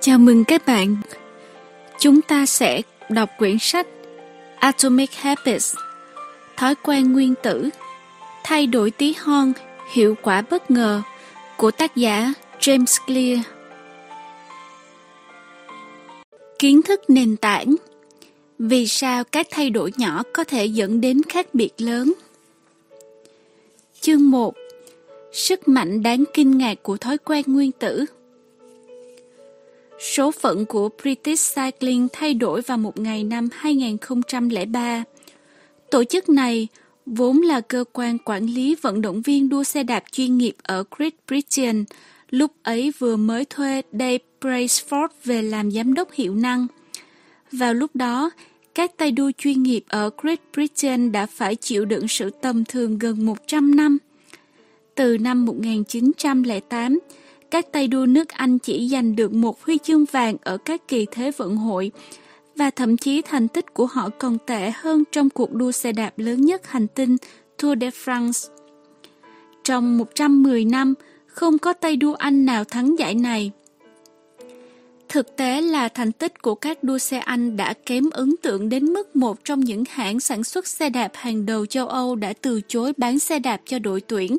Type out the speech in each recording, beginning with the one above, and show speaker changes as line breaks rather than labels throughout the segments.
Chào mừng các bạn. Chúng ta sẽ đọc quyển sách Atomic Habits Thói quen nguyên tử Thay đổi tí hon, hiệu quả bất ngờ của tác giả James Clear. Kiến thức nền tảng Vì sao các thay đổi nhỏ có thể dẫn đến khác biệt lớn? Chương 1 Sức mạnh đáng kinh ngạc của thói quen nguyên tử Số phận của British Cycling thay đổi vào một ngày năm 2003. Tổ chức này vốn là cơ quan quản lý vận động viên đua xe đạp chuyên nghiệp ở Great Britain, lúc ấy vừa mới thuê Dave Braceford về làm giám đốc hiệu năng. Vào lúc đó, các tay đua chuyên nghiệp ở Great Britain đã phải chịu đựng sự tầm thường gần 100 năm. Từ năm 1908, các tay đua nước Anh chỉ giành được một huy chương vàng ở các kỳ thế vận hội và thậm chí thành tích của họ còn tệ hơn trong cuộc đua xe đạp lớn nhất hành tinh Tour de France. Trong 110 năm, không có tay đua Anh nào thắng giải này. Thực tế là thành tích của các đua xe Anh đã kém ấn tượng đến mức một trong những hãng sản xuất xe đạp hàng đầu châu Âu đã từ chối bán xe đạp cho đội tuyển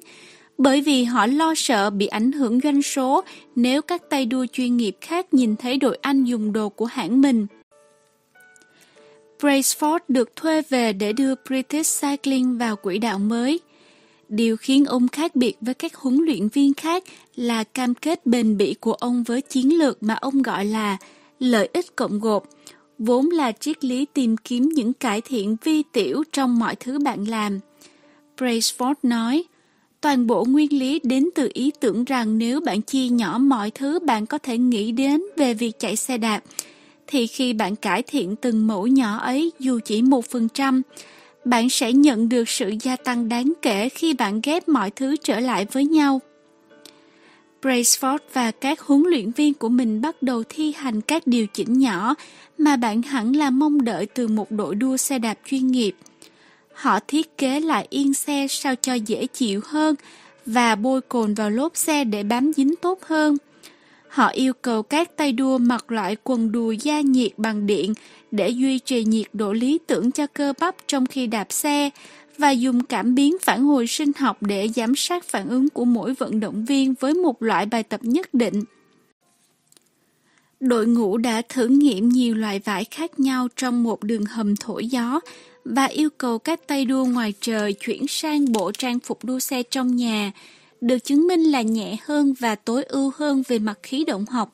bởi vì họ lo sợ bị ảnh hưởng doanh số nếu các tay đua chuyên nghiệp khác nhìn thấy đội Anh dùng đồ của hãng mình. Braceford được thuê về để đưa British Cycling vào quỹ đạo mới. Điều khiến ông khác biệt với các huấn luyện viên khác là cam kết bền bỉ của ông với chiến lược mà ông gọi là lợi ích cộng gộp, vốn là triết lý tìm kiếm những cải thiện vi tiểu trong mọi thứ bạn làm. Braceford nói, Toàn bộ nguyên lý đến từ ý tưởng rằng nếu bạn chia nhỏ mọi thứ bạn có thể nghĩ đến về việc chạy xe đạp, thì khi bạn cải thiện từng mẫu nhỏ ấy dù chỉ một phần trăm, bạn sẽ nhận được sự gia tăng đáng kể khi bạn ghép mọi thứ trở lại với nhau. Braceford và các huấn luyện viên của mình bắt đầu thi hành các điều chỉnh nhỏ mà bạn hẳn là mong đợi từ một đội đua xe đạp chuyên nghiệp – Họ thiết kế lại yên xe sao cho dễ chịu hơn và bôi cồn vào lốp xe để bám dính tốt hơn. Họ yêu cầu các tay đua mặc loại quần đùi da nhiệt bằng điện để duy trì nhiệt độ lý tưởng cho cơ bắp trong khi đạp xe và dùng cảm biến phản hồi sinh học để giám sát phản ứng của mỗi vận động viên với một loại bài tập nhất định. Đội ngũ đã thử nghiệm nhiều loại vải khác nhau trong một đường hầm thổi gió và yêu cầu các tay đua ngoài trời chuyển sang bộ trang phục đua xe trong nhà, được chứng minh là nhẹ hơn và tối ưu hơn về mặt khí động học.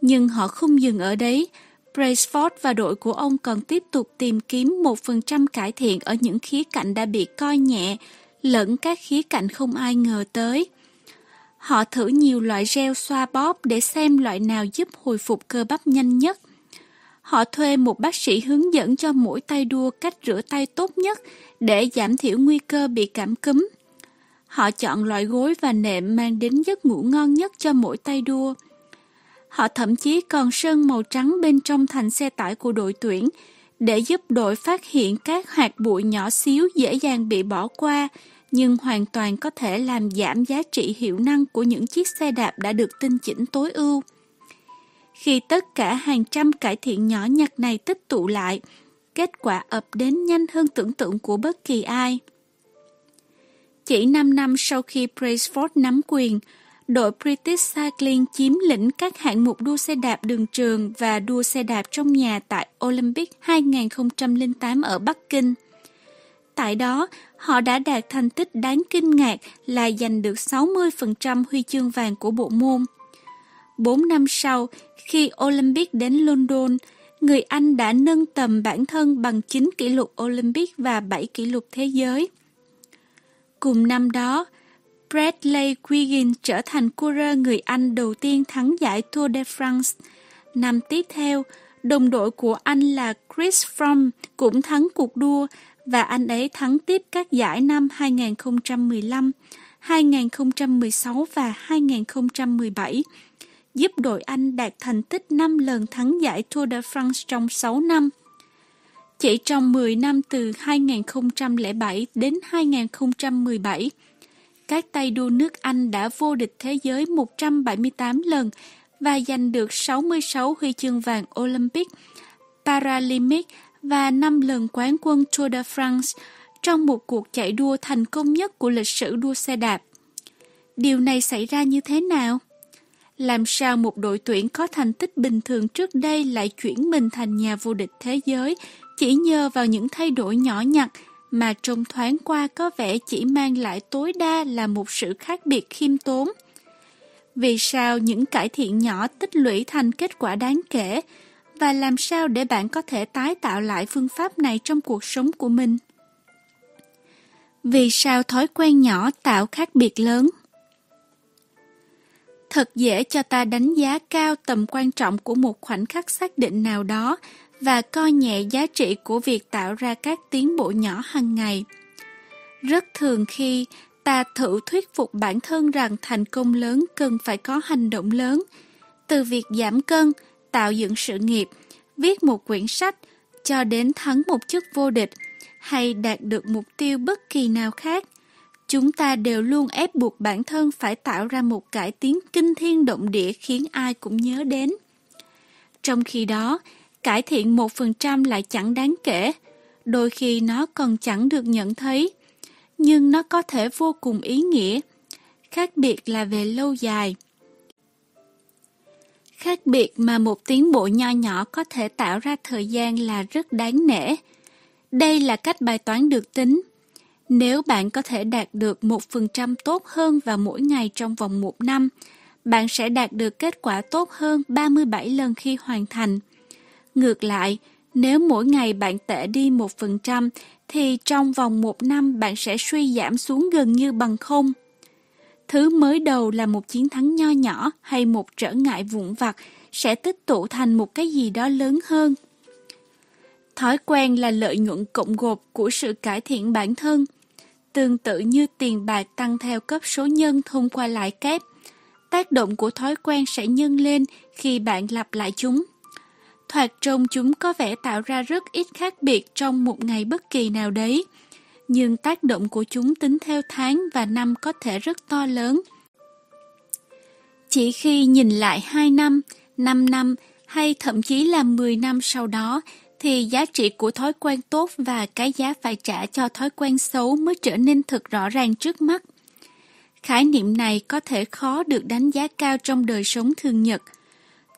Nhưng họ không dừng ở đấy, Braceford và đội của ông còn tiếp tục tìm kiếm 1% cải thiện ở những khía cạnh đã bị coi nhẹ, lẫn các khía cạnh không ai ngờ tới. Họ thử nhiều loại gel xoa bóp để xem loại nào giúp hồi phục cơ bắp nhanh nhất – Họ thuê một bác sĩ hướng dẫn cho mỗi tay đua cách rửa tay tốt nhất để giảm thiểu nguy cơ bị cảm cúm. Họ chọn loại gối và nệm mang đến giấc ngủ ngon nhất cho mỗi tay đua. Họ thậm chí còn sơn màu trắng bên trong thành xe tải của đội tuyển để giúp đội phát hiện các hạt bụi nhỏ xíu dễ dàng bị bỏ qua, nhưng hoàn toàn có thể làm giảm giá trị hiệu năng của những chiếc xe đạp đã được tinh chỉnh tối ưu. Khi tất cả hàng trăm cải thiện nhỏ nhặt này tích tụ lại, kết quả ập đến nhanh hơn tưởng tượng của bất kỳ ai. Chỉ 5 năm sau khi Braceford nắm quyền, đội British Cycling chiếm lĩnh các hạng mục đua xe đạp đường trường và đua xe đạp trong nhà tại Olympic 2008 ở Bắc Kinh. Tại đó, họ đã đạt thành tích đáng kinh ngạc là giành được 60% huy chương vàng của bộ môn. 4 năm sau, khi Olympic đến London, người Anh đã nâng tầm bản thân bằng 9 kỷ lục Olympic và 7 kỷ lục thế giới. Cùng năm đó, Bradley Wiggins trở thành coureur người Anh đầu tiên thắng giải Tour de France. Năm tiếp theo, đồng đội của anh là Chris Froome cũng thắng cuộc đua và anh ấy thắng tiếp các giải năm 2015, 2016 và 2017 giúp đội Anh đạt thành tích 5 lần thắng giải Tour de France trong 6 năm. Chỉ trong 10 năm từ 2007 đến 2017, các tay đua nước Anh đã vô địch thế giới 178 lần và giành được 66 huy chương vàng Olympic, Paralympic và 5 lần quán quân Tour de France trong một cuộc chạy đua thành công nhất của lịch sử đua xe đạp. Điều này xảy ra như thế nào? Làm sao một đội tuyển có thành tích bình thường trước đây lại chuyển mình thành nhà vô địch thế giới chỉ nhờ vào những thay đổi nhỏ nhặt mà trong thoáng qua có vẻ chỉ mang lại tối đa là một sự khác biệt khiêm tốn. Vì sao những cải thiện nhỏ tích lũy thành kết quả đáng kể và làm sao để bạn có thể tái tạo lại phương pháp này trong cuộc sống của mình? Vì sao thói quen nhỏ tạo khác biệt lớn? Thật dễ cho ta đánh giá cao tầm quan trọng của một khoảnh khắc xác định nào đó và coi nhẹ giá trị của việc tạo ra các tiến bộ nhỏ hàng ngày. Rất thường khi ta thử thuyết phục bản thân rằng thành công lớn cần phải có hành động lớn, từ việc giảm cân, tạo dựng sự nghiệp, viết một quyển sách, cho đến thắng một chức vô địch, hay đạt được mục tiêu bất kỳ nào khác, chúng ta đều luôn ép buộc bản thân phải tạo ra một cải tiến kinh thiên động địa khiến ai cũng nhớ đến. Trong khi đó, cải thiện 1% lại chẳng đáng kể, đôi khi nó còn chẳng được nhận thấy, nhưng nó có thể vô cùng ý nghĩa, khác biệt là về lâu dài. Khác biệt mà một tiến bộ nho nhỏ có thể tạo ra thời gian là rất đáng nể. Đây là cách bài toán được tính. Nếu bạn có thể đạt được 1% tốt hơn vào mỗi ngày trong vòng một năm, bạn sẽ đạt được kết quả tốt hơn 37 lần khi hoàn thành. Ngược lại, nếu mỗi ngày bạn tệ đi 1%, thì trong vòng một năm bạn sẽ suy giảm xuống gần như bằng không. Thứ mới đầu là một chiến thắng nho nhỏ hay một trở ngại vụn vặt sẽ tích tụ thành một cái gì đó lớn hơn. Thói quen là lợi nhuận cộng gộp của sự cải thiện bản thân. Tương tự như tiền bạc tăng theo cấp số nhân thông qua lãi kép, tác động của thói quen sẽ nhân lên khi bạn lặp lại chúng thoạt trông chúng có vẻ tạo ra rất ít khác biệt trong một ngày bất kỳ nào đấy. Nhưng tác động của chúng tính theo tháng và năm có thể rất to lớn. Chỉ khi nhìn lại 2 năm, 5 năm hay thậm chí là 10 năm sau đó thì giá trị của thói quen tốt và cái giá phải trả cho thói quen xấu mới trở nên thực rõ ràng trước mắt. Khái niệm này có thể khó được đánh giá cao trong đời sống thường nhật –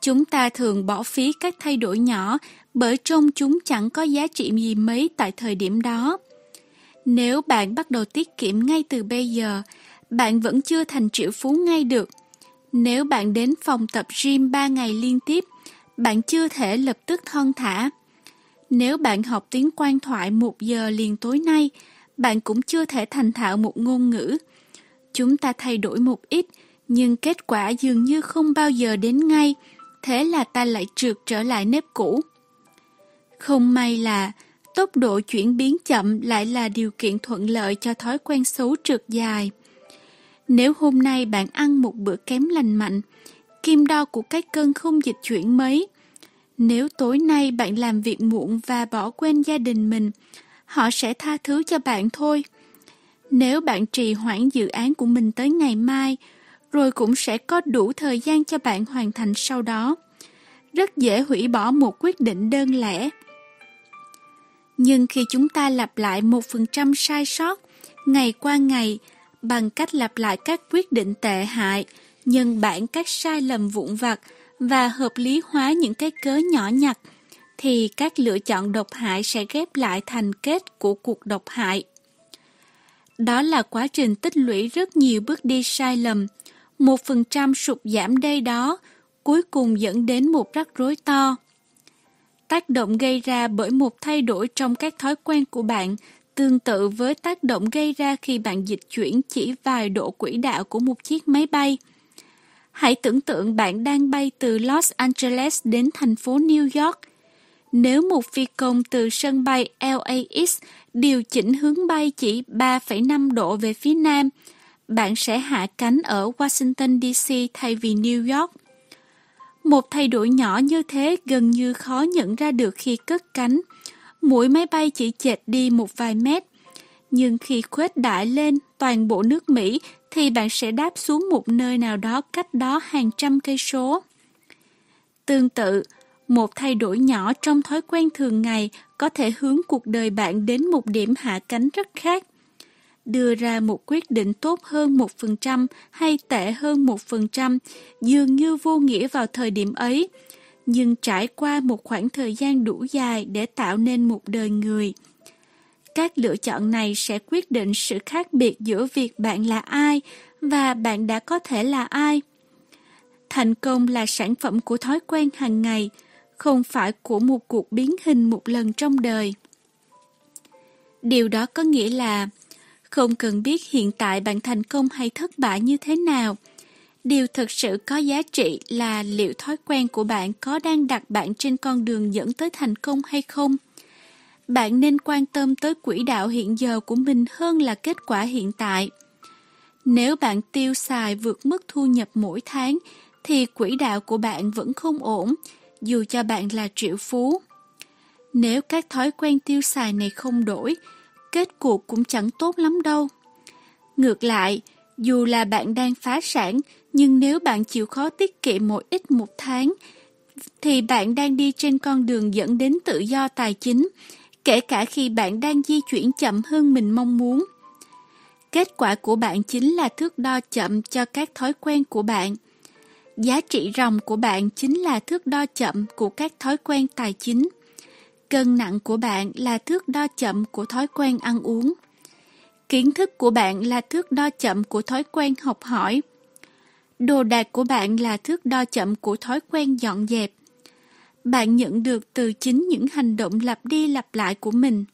Chúng ta thường bỏ phí các thay đổi nhỏ bởi trong chúng chẳng có giá trị gì mấy tại thời điểm đó. Nếu bạn bắt đầu tiết kiệm ngay từ bây giờ, bạn vẫn chưa thành triệu phú ngay được. Nếu bạn đến phòng tập gym 3 ngày liên tiếp, bạn chưa thể lập tức thon thả. Nếu bạn học tiếng quan thoại một giờ liền tối nay, bạn cũng chưa thể thành thạo một ngôn ngữ. Chúng ta thay đổi một ít, nhưng kết quả dường như không bao giờ đến ngay, thế là ta lại trượt trở lại nếp cũ. Không may là tốc độ chuyển biến chậm lại là điều kiện thuận lợi cho thói quen xấu trượt dài. Nếu hôm nay bạn ăn một bữa kém lành mạnh, kim đo của cái cân không dịch chuyển mấy. Nếu tối nay bạn làm việc muộn và bỏ quên gia đình mình, họ sẽ tha thứ cho bạn thôi. Nếu bạn trì hoãn dự án của mình tới ngày mai, rồi cũng sẽ có đủ thời gian cho bạn hoàn thành sau đó. Rất dễ hủy bỏ một quyết định đơn lẻ. Nhưng khi chúng ta lặp lại một phần trăm sai sót, ngày qua ngày, bằng cách lặp lại các quyết định tệ hại, nhân bản các sai lầm vụn vặt và hợp lý hóa những cái cớ nhỏ nhặt, thì các lựa chọn độc hại sẽ ghép lại thành kết của cuộc độc hại. Đó là quá trình tích lũy rất nhiều bước đi sai lầm, một phần trăm sụt giảm đây đó, cuối cùng dẫn đến một rắc rối to. Tác động gây ra bởi một thay đổi trong các thói quen của bạn tương tự với tác động gây ra khi bạn dịch chuyển chỉ vài độ quỹ đạo của một chiếc máy bay. Hãy tưởng tượng bạn đang bay từ Los Angeles đến thành phố New York. Nếu một phi công từ sân bay LAX điều chỉnh hướng bay chỉ 3,5 độ về phía nam, bạn sẽ hạ cánh ở Washington DC thay vì New York. Một thay đổi nhỏ như thế gần như khó nhận ra được khi cất cánh. Mũi máy bay chỉ chệch đi một vài mét. Nhưng khi khuếch đại lên toàn bộ nước Mỹ thì bạn sẽ đáp xuống một nơi nào đó cách đó hàng trăm cây số. Tương tự, một thay đổi nhỏ trong thói quen thường ngày có thể hướng cuộc đời bạn đến một điểm hạ cánh rất khác. Đưa ra một quyết định tốt hơn một phần trăm hay tệ hơn một phần trăm dường như vô nghĩa vào thời điểm ấy, nhưng trải qua một khoảng thời gian đủ dài để tạo nên một đời người. Các lựa chọn này sẽ quyết định sự khác biệt giữa việc bạn là ai và bạn đã có thể là ai. Thành công là sản phẩm của thói quen hàng ngày, không phải của một cuộc biến hình một lần trong đời. Điều đó có nghĩa là không cần biết hiện tại bạn thành công hay thất bại như thế nào. Điều thực sự có giá trị là liệu thói quen của bạn có đang đặt bạn trên con đường dẫn tới thành công hay không. Bạn nên quan tâm tới quỹ đạo hiện giờ của mình hơn là kết quả hiện tại. Nếu bạn tiêu xài vượt mức thu nhập mỗi tháng, thì quỹ đạo của bạn vẫn không ổn, dù cho bạn là triệu phú. Nếu các thói quen tiêu xài này không đổi, kết cuộc cũng chẳng tốt lắm đâu. Ngược lại, dù là bạn đang phá sản, nhưng nếu bạn chịu khó tiết kiệm một ít một tháng, thì bạn đang đi trên con đường dẫn đến tự do tài chính, kể cả khi bạn đang di chuyển chậm hơn mình mong muốn. Kết quả của bạn chính là thước đo chậm cho các thói quen của bạn. Giá trị ròng của bạn chính là thước đo chậm của các thói quen tài chính. Cân nặng của bạn là thước đo chậm của thói quen ăn uống. Kiến thức của bạn là thước đo chậm của thói quen học hỏi. Đồ đạc của bạn là thước đo chậm của thói quen dọn dẹp. Bạn nhận được từ chính những hành động lặp đi lặp lại của mình.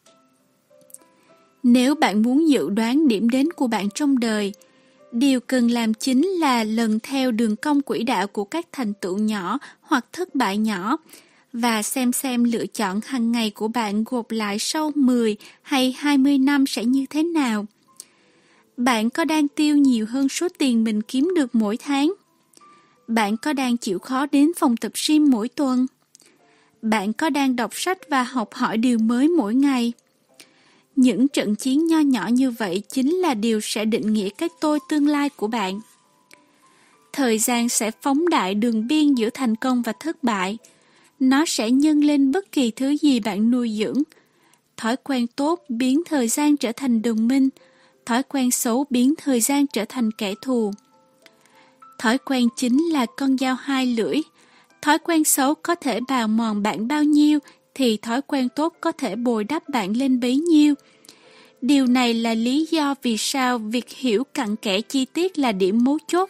Nếu bạn muốn dự đoán điểm đến của bạn trong đời, điều cần làm chính là lần theo đường cong quỹ đạo của các thành tựu nhỏ hoặc thất bại nhỏ và xem xem lựa chọn hàng ngày của bạn gộp lại sau 10 hay 20 năm sẽ như thế nào. Bạn có đang tiêu nhiều hơn số tiền mình kiếm được mỗi tháng? Bạn có đang chịu khó đến phòng tập gym mỗi tuần? Bạn có đang đọc sách và học hỏi điều mới mỗi ngày? Những trận chiến nho nhỏ như vậy chính là điều sẽ định nghĩa cái tôi tương lai của bạn. Thời gian sẽ phóng đại đường biên giữa thành công và thất bại. Nó sẽ nhân lên bất kỳ thứ gì bạn nuôi dưỡng. Thói quen tốt biến thời gian trở thành đồng minh, thói quen xấu biến thời gian trở thành kẻ thù. Thói quen chính là con dao hai lưỡi. Thói quen xấu có thể bào mòn bạn bao nhiêu thì thói quen tốt có thể bồi đắp bạn lên bấy nhiêu. Điều này là lý do vì sao việc hiểu cặn kẽ chi tiết là điểm mấu chốt.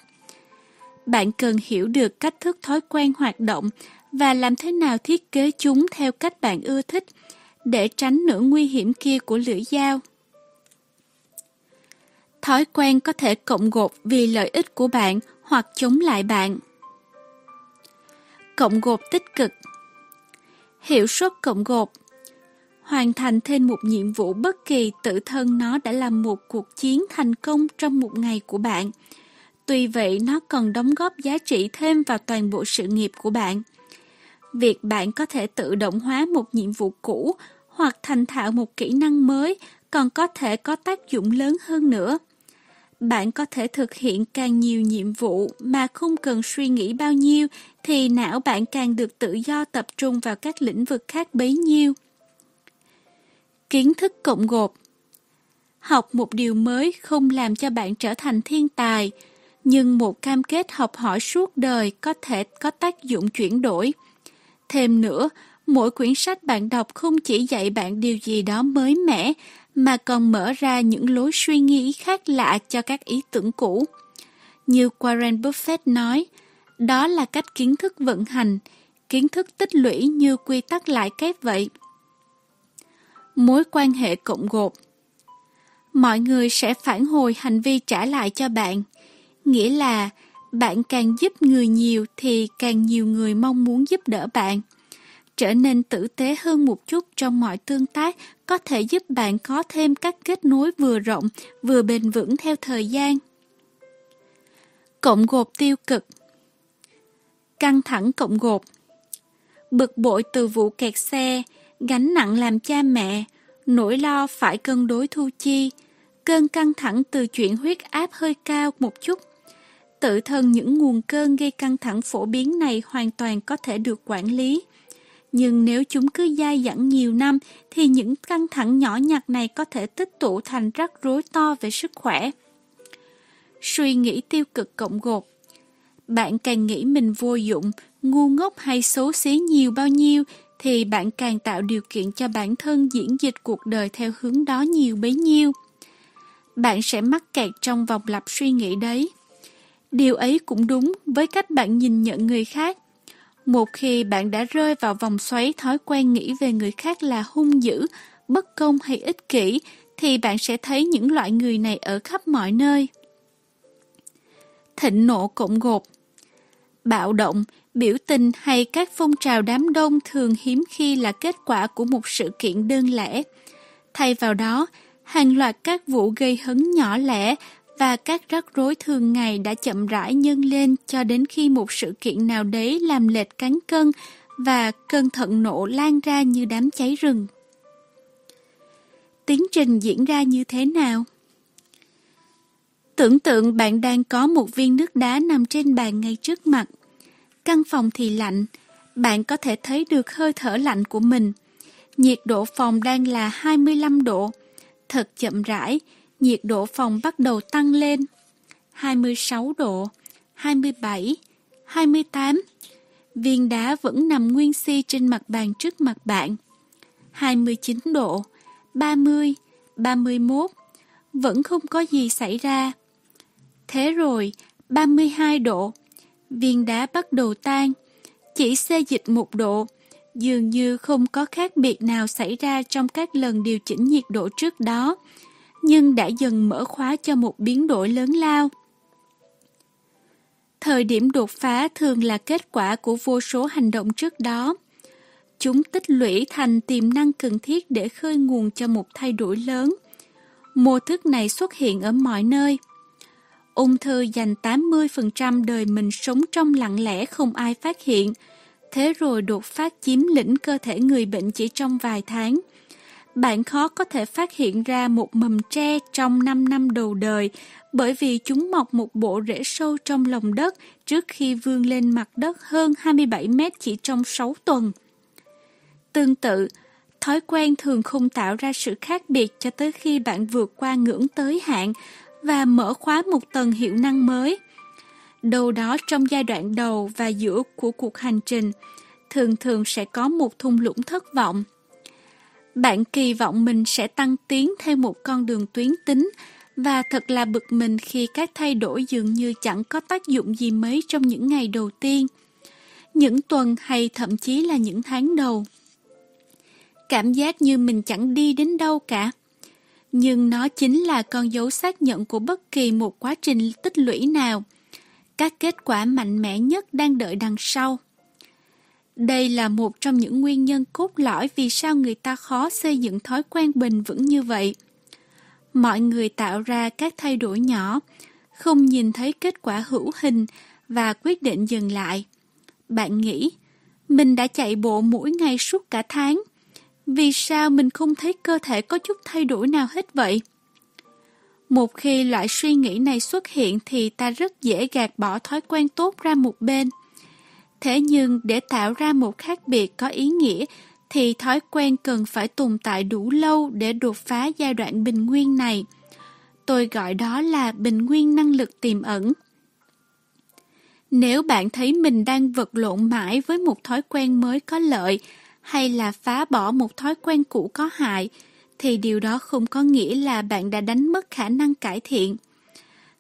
Bạn cần hiểu được cách thức thói quen hoạt động và làm thế nào thiết kế chúng theo cách bạn ưa thích để tránh nửa nguy hiểm kia của lưỡi dao. Thói quen có thể cộng gộp vì lợi ích của bạn hoặc chống lại bạn. Cộng gộp tích cực Hiệu suất cộng gộp Hoàn thành thêm một nhiệm vụ bất kỳ tự thân nó đã là một cuộc chiến thành công trong một ngày của bạn. Tuy vậy, nó còn đóng góp giá trị thêm vào toàn bộ sự nghiệp của bạn. Việc bạn có thể tự động hóa một nhiệm vụ cũ hoặc thành thạo một kỹ năng mới còn có thể có tác dụng lớn hơn nữa. Bạn có thể thực hiện càng nhiều nhiệm vụ mà không cần suy nghĩ bao nhiêu thì não bạn càng được tự do tập trung vào các lĩnh vực khác bấy nhiêu. Kiến thức cộng gộp Học một điều mới không làm cho bạn trở thành thiên tài, nhưng một cam kết học hỏi suốt đời có thể có tác dụng chuyển đổi. Thêm nữa, mỗi quyển sách bạn đọc không chỉ dạy bạn điều gì đó mới mẻ, mà còn mở ra những lối suy nghĩ khác lạ cho các ý tưởng cũ. Như Warren Buffett nói, đó là cách kiến thức vận hành, kiến thức tích lũy như quy tắc lại kép vậy. Mối quan hệ cộng gộp Mọi người sẽ phản hồi hành vi trả lại cho bạn, nghĩa là bạn càng giúp người nhiều thì càng nhiều người mong muốn giúp đỡ bạn. Trở nên tử tế hơn một chút trong mọi tương tác có thể giúp bạn có thêm các kết nối vừa rộng vừa bền vững theo thời gian. Cộng gộp tiêu cực Căng thẳng cộng gộp Bực bội từ vụ kẹt xe, gánh nặng làm cha mẹ, nỗi lo phải cân đối thu chi, cơn căng thẳng từ chuyện huyết áp hơi cao một chút, Tự thân những nguồn cơn gây căng thẳng phổ biến này hoàn toàn có thể được quản lý. Nhưng nếu chúng cứ dai dẳng nhiều năm thì những căng thẳng nhỏ nhặt này có thể tích tụ thành rắc rối to về sức khỏe. Suy nghĩ tiêu cực cộng gộp bạn càng nghĩ mình vô dụng, ngu ngốc hay xấu xí nhiều bao nhiêu thì bạn càng tạo điều kiện cho bản thân diễn dịch cuộc đời theo hướng đó nhiều bấy nhiêu. Bạn sẽ mắc kẹt trong vòng lặp suy nghĩ đấy. Điều ấy cũng đúng với cách bạn nhìn nhận người khác. Một khi bạn đã rơi vào vòng xoáy thói quen nghĩ về người khác là hung dữ, bất công hay ích kỷ, thì bạn sẽ thấy những loại người này ở khắp mọi nơi. Thịnh nộ cộng gộp Bạo động, biểu tình hay các phong trào đám đông thường hiếm khi là kết quả của một sự kiện đơn lẻ. Thay vào đó, hàng loạt các vụ gây hấn nhỏ lẻ và các rắc rối thường ngày đã chậm rãi nhân lên cho đến khi một sự kiện nào đấy làm lệch cán cân và cơn thận nộ lan ra như đám cháy rừng. Tiến trình diễn ra như thế nào? Tưởng tượng bạn đang có một viên nước đá nằm trên bàn ngay trước mặt. Căn phòng thì lạnh, bạn có thể thấy được hơi thở lạnh của mình. Nhiệt độ phòng đang là 25 độ. Thật chậm rãi, nhiệt độ phòng bắt đầu tăng lên. 26 độ, 27, 28. Viên đá vẫn nằm nguyên si trên mặt bàn trước mặt bạn. 29 độ, 30, 31. Vẫn không có gì xảy ra. Thế rồi, 32 độ. Viên đá bắt đầu tan. Chỉ xê dịch một độ. Dường như không có khác biệt nào xảy ra trong các lần điều chỉnh nhiệt độ trước đó nhưng đã dần mở khóa cho một biến đổi lớn lao. Thời điểm đột phá thường là kết quả của vô số hành động trước đó. Chúng tích lũy thành tiềm năng cần thiết để khơi nguồn cho một thay đổi lớn. Mô thức này xuất hiện ở mọi nơi. Ung thư dành 80% đời mình sống trong lặng lẽ không ai phát hiện, thế rồi đột phát chiếm lĩnh cơ thể người bệnh chỉ trong vài tháng bạn khó có thể phát hiện ra một mầm tre trong 5 năm đầu đời bởi vì chúng mọc một bộ rễ sâu trong lòng đất trước khi vươn lên mặt đất hơn 27 mét chỉ trong 6 tuần. Tương tự, thói quen thường không tạo ra sự khác biệt cho tới khi bạn vượt qua ngưỡng tới hạn và mở khóa một tầng hiệu năng mới. Đâu đó trong giai đoạn đầu và giữa của cuộc hành trình, thường thường sẽ có một thung lũng thất vọng. Bạn kỳ vọng mình sẽ tăng tiến theo một con đường tuyến tính và thật là bực mình khi các thay đổi dường như chẳng có tác dụng gì mấy trong những ngày đầu tiên, những tuần hay thậm chí là những tháng đầu. Cảm giác như mình chẳng đi đến đâu cả. Nhưng nó chính là con dấu xác nhận của bất kỳ một quá trình tích lũy nào. Các kết quả mạnh mẽ nhất đang đợi đằng sau. Đây là một trong những nguyên nhân cốt lõi vì sao người ta khó xây dựng thói quen bền vững như vậy. Mọi người tạo ra các thay đổi nhỏ, không nhìn thấy kết quả hữu hình và quyết định dừng lại. Bạn nghĩ, mình đã chạy bộ mỗi ngày suốt cả tháng. Vì sao mình không thấy cơ thể có chút thay đổi nào hết vậy? Một khi loại suy nghĩ này xuất hiện thì ta rất dễ gạt bỏ thói quen tốt ra một bên. Thế nhưng để tạo ra một khác biệt có ý nghĩa thì thói quen cần phải tồn tại đủ lâu để đột phá giai đoạn bình nguyên này. Tôi gọi đó là bình nguyên năng lực tiềm ẩn. Nếu bạn thấy mình đang vật lộn mãi với một thói quen mới có lợi hay là phá bỏ một thói quen cũ có hại, thì điều đó không có nghĩa là bạn đã đánh mất khả năng cải thiện.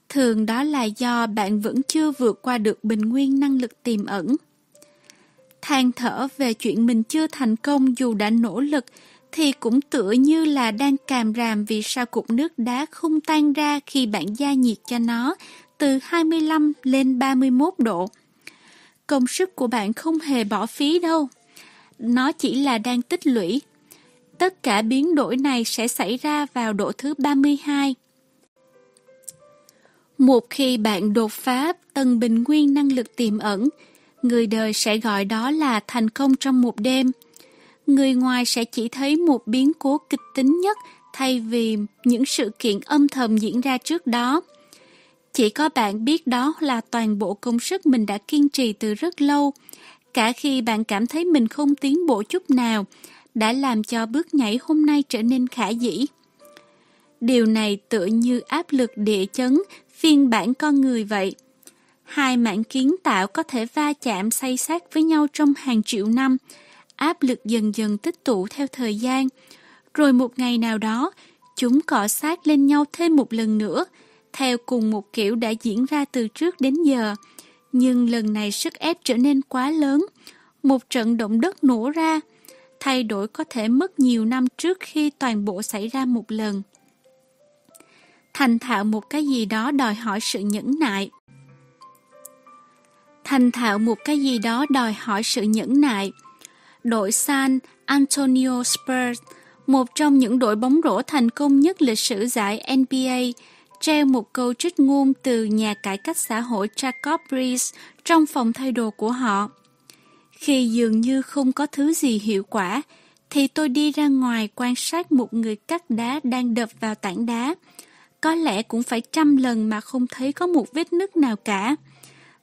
Thường đó là do bạn vẫn chưa vượt qua được bình nguyên năng lực tiềm ẩn than thở về chuyện mình chưa thành công dù đã nỗ lực, thì cũng tựa như là đang càm ràm vì sao cục nước đá không tan ra khi bạn gia nhiệt cho nó từ 25 lên 31 độ. Công sức của bạn không hề bỏ phí đâu. Nó chỉ là đang tích lũy. Tất cả biến đổi này sẽ xảy ra vào độ thứ 32. Một khi bạn đột phá tầng bình nguyên năng lực tiềm ẩn, người đời sẽ gọi đó là thành công trong một đêm. Người ngoài sẽ chỉ thấy một biến cố kịch tính nhất thay vì những sự kiện âm thầm diễn ra trước đó. Chỉ có bạn biết đó là toàn bộ công sức mình đã kiên trì từ rất lâu. Cả khi bạn cảm thấy mình không tiến bộ chút nào, đã làm cho bước nhảy hôm nay trở nên khả dĩ. Điều này tựa như áp lực địa chấn phiên bản con người vậy. Hai mảng kiến tạo có thể va chạm say sát với nhau trong hàng triệu năm, áp lực dần dần tích tụ theo thời gian. Rồi một ngày nào đó, chúng cọ sát lên nhau thêm một lần nữa, theo cùng một kiểu đã diễn ra từ trước đến giờ. Nhưng lần này sức ép trở nên quá lớn, một trận động đất nổ ra, thay đổi có thể mất nhiều năm trước khi toàn bộ xảy ra một lần. Thành thạo một cái gì đó đòi hỏi sự nhẫn nại. Thành thạo một cái gì đó đòi hỏi sự nhẫn nại. Đội San Antonio Spurs, một trong những đội bóng rổ thành công nhất lịch sử giải NBA, treo một câu trích ngôn từ nhà cải cách xã hội Jacob Rees trong phòng thay đồ của họ. Khi dường như không có thứ gì hiệu quả, thì tôi đi ra ngoài quan sát một người cắt đá đang đập vào tảng đá. Có lẽ cũng phải trăm lần mà không thấy có một vết nứt nào cả.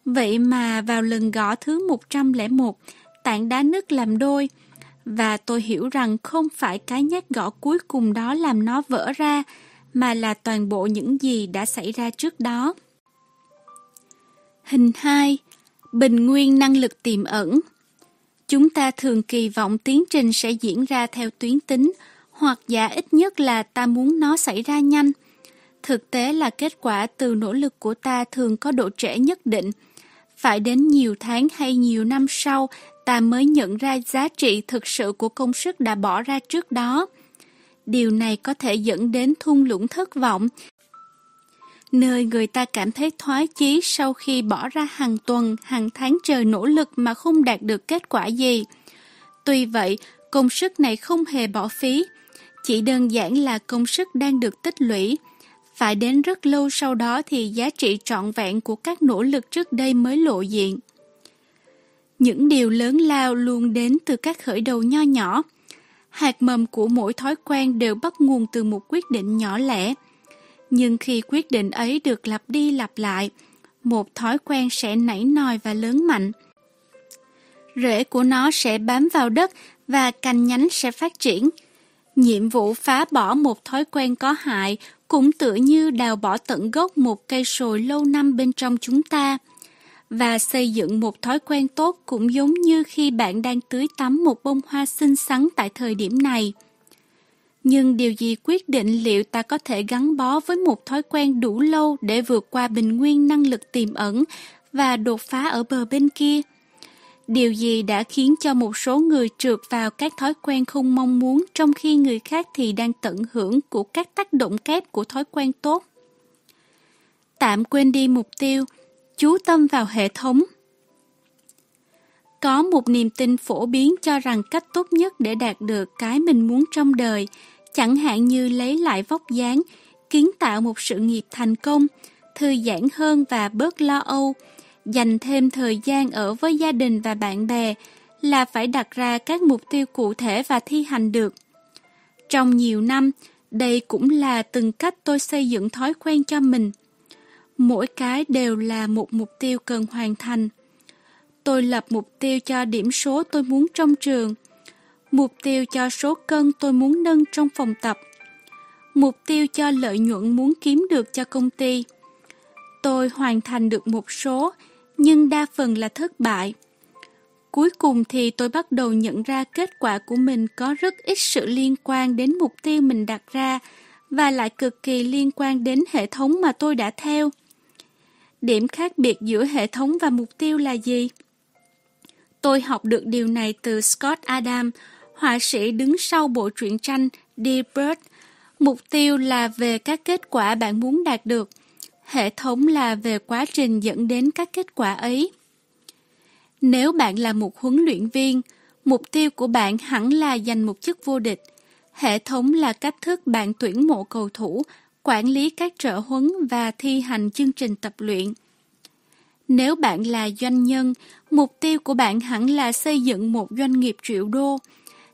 Vậy mà vào lần gõ thứ 101, tảng đá nứt làm đôi. Và tôi hiểu rằng không phải cái nhát gõ cuối cùng đó làm nó vỡ ra, mà là toàn bộ những gì đã xảy ra trước đó. Hình 2. Bình nguyên năng lực tiềm ẩn Chúng ta thường kỳ vọng tiến trình sẽ diễn ra theo tuyến tính, hoặc giả ít nhất là ta muốn nó xảy ra nhanh. Thực tế là kết quả từ nỗ lực của ta thường có độ trễ nhất định. Phải đến nhiều tháng hay nhiều năm sau, ta mới nhận ra giá trị thực sự của công sức đã bỏ ra trước đó. Điều này có thể dẫn đến thung lũng thất vọng, nơi người ta cảm thấy thoái chí sau khi bỏ ra hàng tuần, hàng tháng trời nỗ lực mà không đạt được kết quả gì. Tuy vậy, công sức này không hề bỏ phí, chỉ đơn giản là công sức đang được tích lũy. Phải đến rất lâu sau đó thì giá trị trọn vẹn của các nỗ lực trước đây mới lộ diện. Những điều lớn lao luôn đến từ các khởi đầu nho nhỏ. Hạt mầm của mỗi thói quen đều bắt nguồn từ một quyết định nhỏ lẻ. Nhưng khi quyết định ấy được lặp đi lặp lại, một thói quen sẽ nảy nòi và lớn mạnh. Rễ của nó sẽ bám vào đất và cành nhánh sẽ phát triển. Nhiệm vụ phá bỏ một thói quen có hại cũng tựa như đào bỏ tận gốc một cây sồi lâu năm bên trong chúng ta. Và xây dựng một thói quen tốt cũng giống như khi bạn đang tưới tắm một bông hoa xinh xắn tại thời điểm này. Nhưng điều gì quyết định liệu ta có thể gắn bó với một thói quen đủ lâu để vượt qua bình nguyên năng lực tiềm ẩn và đột phá ở bờ bên kia? Điều gì đã khiến cho một số người trượt vào các thói quen không mong muốn trong khi người khác thì đang tận hưởng của các tác động kép của thói quen tốt? Tạm quên đi mục tiêu, chú tâm vào hệ thống. Có một niềm tin phổ biến cho rằng cách tốt nhất để đạt được cái mình muốn trong đời chẳng hạn như lấy lại vóc dáng, kiến tạo một sự nghiệp thành công, thư giãn hơn và bớt lo âu, dành thêm thời gian ở với gia đình và bạn bè là phải đặt ra các mục tiêu cụ thể và thi hành được. Trong nhiều năm, đây cũng là từng cách tôi xây dựng thói quen cho mình. Mỗi cái đều là một mục tiêu cần hoàn thành. Tôi lập mục tiêu cho điểm số tôi muốn trong trường – Mục tiêu cho số cân tôi muốn nâng trong phòng tập. Mục tiêu cho lợi nhuận muốn kiếm được cho công ty. Tôi hoàn thành được một số, nhưng đa phần là thất bại. Cuối cùng thì tôi bắt đầu nhận ra kết quả của mình có rất ít sự liên quan đến mục tiêu mình đặt ra và lại cực kỳ liên quan đến hệ thống mà tôi đã theo. Điểm khác biệt giữa hệ thống và mục tiêu là gì? Tôi học được điều này từ Scott Adam, họa sĩ đứng sau bộ truyện tranh Dear Bird. Mục tiêu là về các kết quả bạn muốn đạt được. Hệ thống là về quá trình dẫn đến các kết quả ấy. Nếu bạn là một huấn luyện viên, mục tiêu của bạn hẳn là giành một chức vô địch. Hệ thống là cách thức bạn tuyển mộ cầu thủ, quản lý các trợ huấn và thi hành chương trình tập luyện. Nếu bạn là doanh nhân, mục tiêu của bạn hẳn là xây dựng một doanh nghiệp triệu đô,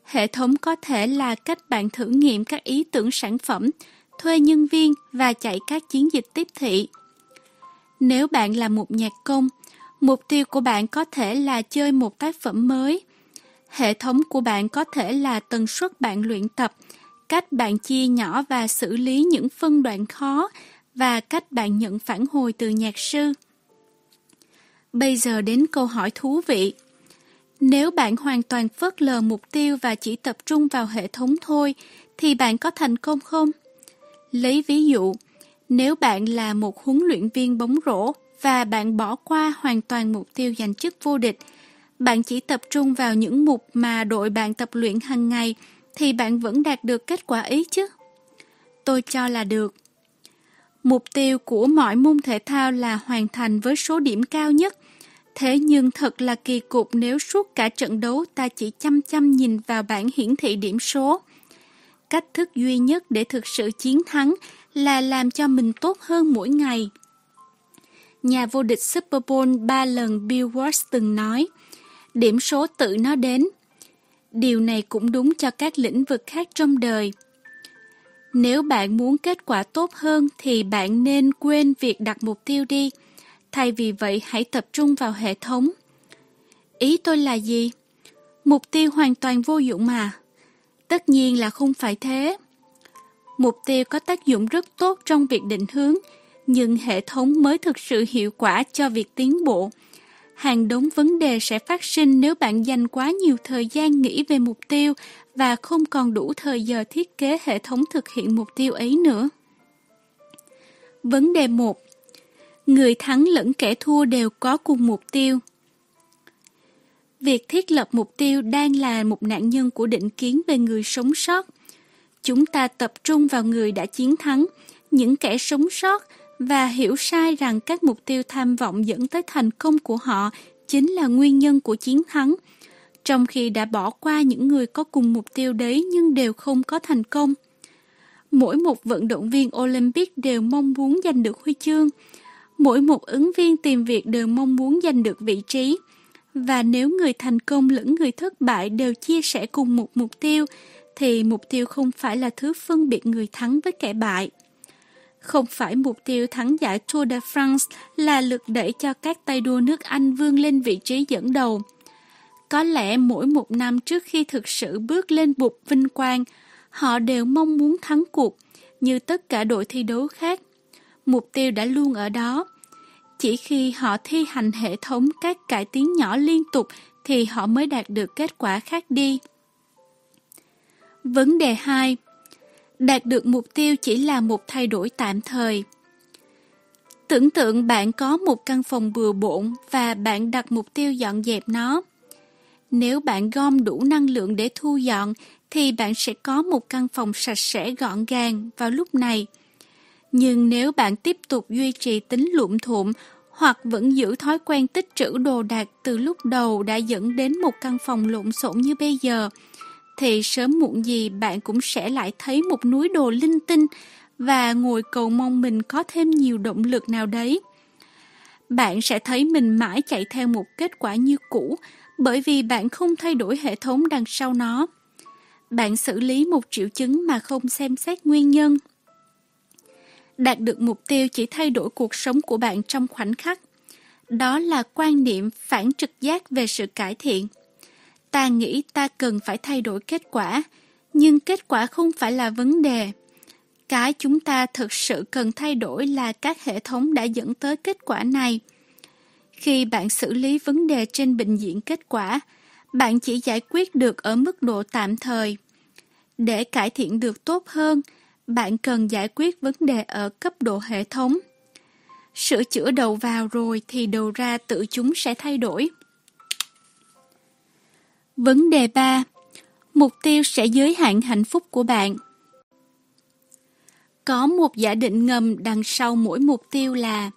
Hệ thống có thể là cách bạn thử nghiệm các ý tưởng sản phẩm, thuê nhân viên và chạy các chiến dịch tiếp thị. Nếu bạn là một nhạc công, mục tiêu của bạn có thể là chơi một tác phẩm mới. Hệ thống của bạn có thể là tần suất bạn luyện tập, cách bạn chia nhỏ và xử lý những phân đoạn khó và cách bạn nhận phản hồi từ nhạc sư. Bây giờ đến câu hỏi thú vị. Nếu bạn hoàn toàn phớt lờ mục tiêu và chỉ tập trung vào hệ thống thôi, thì bạn có thành công không? Lấy ví dụ, nếu bạn là một huấn luyện viên bóng rổ và bạn bỏ qua hoàn toàn mục tiêu giành chức vô địch, bạn chỉ tập trung vào những mục mà đội bạn tập luyện hàng ngày, thì bạn vẫn đạt được kết quả ý chứ? Tôi cho là được. Mục tiêu của mọi môn thể thao là hoàn thành với số điểm cao nhất. Thế nhưng thật là kỳ cục nếu suốt cả trận đấu ta chỉ chăm chăm nhìn vào bảng hiển thị điểm số. Cách thức duy nhất để thực sự chiến thắng là làm cho mình tốt hơn mỗi ngày. Nhà vô địch Super Bowl ba lần Bill Walsh từng nói, điểm số tự nó đến. Điều này cũng đúng cho các lĩnh vực khác trong đời. Nếu bạn muốn kết quả tốt hơn thì bạn nên quên việc đặt mục tiêu đi. Thay vì vậy hãy tập trung vào hệ thống. Ý tôi là gì? Mục tiêu hoàn toàn vô dụng mà. Tất nhiên là không phải thế. Mục tiêu có tác dụng rất tốt trong việc định hướng, nhưng hệ thống mới thực sự hiệu quả cho việc tiến bộ. Hàng đống vấn đề sẽ phát sinh nếu bạn dành quá nhiều thời gian nghĩ về mục tiêu và không còn đủ thời giờ thiết kế hệ thống thực hiện mục tiêu ấy nữa. Vấn đề 1. Người thắng lẫn kẻ thua đều có cùng mục tiêu. Việc thiết lập mục tiêu đang là một nạn nhân của định kiến về người sống sót. Chúng ta tập trung vào người đã chiến thắng, những kẻ sống sót và hiểu sai rằng các mục tiêu tham vọng dẫn tới thành công của họ chính là nguyên nhân của chiến thắng, trong khi đã bỏ qua những người có cùng mục tiêu đấy nhưng đều không có thành công. Mỗi một vận động viên Olympic đều mong muốn giành được huy chương, mỗi một ứng viên tìm việc đều mong muốn giành được vị trí. Và nếu người thành công lẫn người thất bại đều chia sẻ cùng một mục tiêu, thì mục tiêu không phải là thứ phân biệt người thắng với kẻ bại. Không phải mục tiêu thắng giải Tour de France là lực đẩy cho các tay đua nước Anh vươn lên vị trí dẫn đầu. Có lẽ mỗi một năm trước khi thực sự bước lên bục vinh quang, họ đều mong muốn thắng cuộc, như tất cả đội thi đấu khác. Mục tiêu đã luôn ở đó. Chỉ khi họ thi hành hệ thống các cải tiến nhỏ liên tục thì họ mới đạt được kết quả khác đi. Vấn đề 2 Đạt được mục tiêu chỉ là một thay đổi tạm thời. Tưởng tượng bạn có một căn phòng bừa bộn và bạn đặt mục tiêu dọn dẹp nó. Nếu bạn gom đủ năng lượng để thu dọn, thì bạn sẽ có một căn phòng sạch sẽ gọn gàng vào lúc này. Nhưng nếu bạn tiếp tục duy trì tính luộm thuộm hoặc vẫn giữ thói quen tích trữ đồ đạc từ lúc đầu đã dẫn đến một căn phòng lộn xộn như bây giờ, thì sớm muộn gì bạn cũng sẽ lại thấy một núi đồ linh tinh và ngồi cầu mong mình có thêm nhiều động lực nào đấy. Bạn sẽ thấy mình mãi chạy theo một kết quả như cũ, bởi vì bạn không thay đổi hệ thống đằng sau nó. Bạn xử lý một triệu chứng mà không xem xét nguyên nhân. Đạt được mục tiêu chỉ thay đổi cuộc sống của bạn trong khoảnh khắc. Đó là quan niệm phản trực giác về sự cải thiện. Ta nghĩ ta cần phải thay đổi kết quả, nhưng kết quả không phải là vấn đề. Cái chúng ta thực sự cần thay đổi là các hệ thống đã dẫn tới kết quả này. Khi bạn xử lý vấn đề trên bệnh diện kết quả, bạn chỉ giải quyết được ở mức độ tạm thời. Để cải thiện được tốt hơn, bạn cần giải quyết vấn đề ở cấp độ hệ thống. Sửa chữa đầu vào rồi thì đầu ra tự chúng sẽ thay đổi. Vấn đề 3. Mục tiêu sẽ giới hạn hạnh phúc của bạn. Có một giả định ngầm đằng sau mỗi mục tiêu là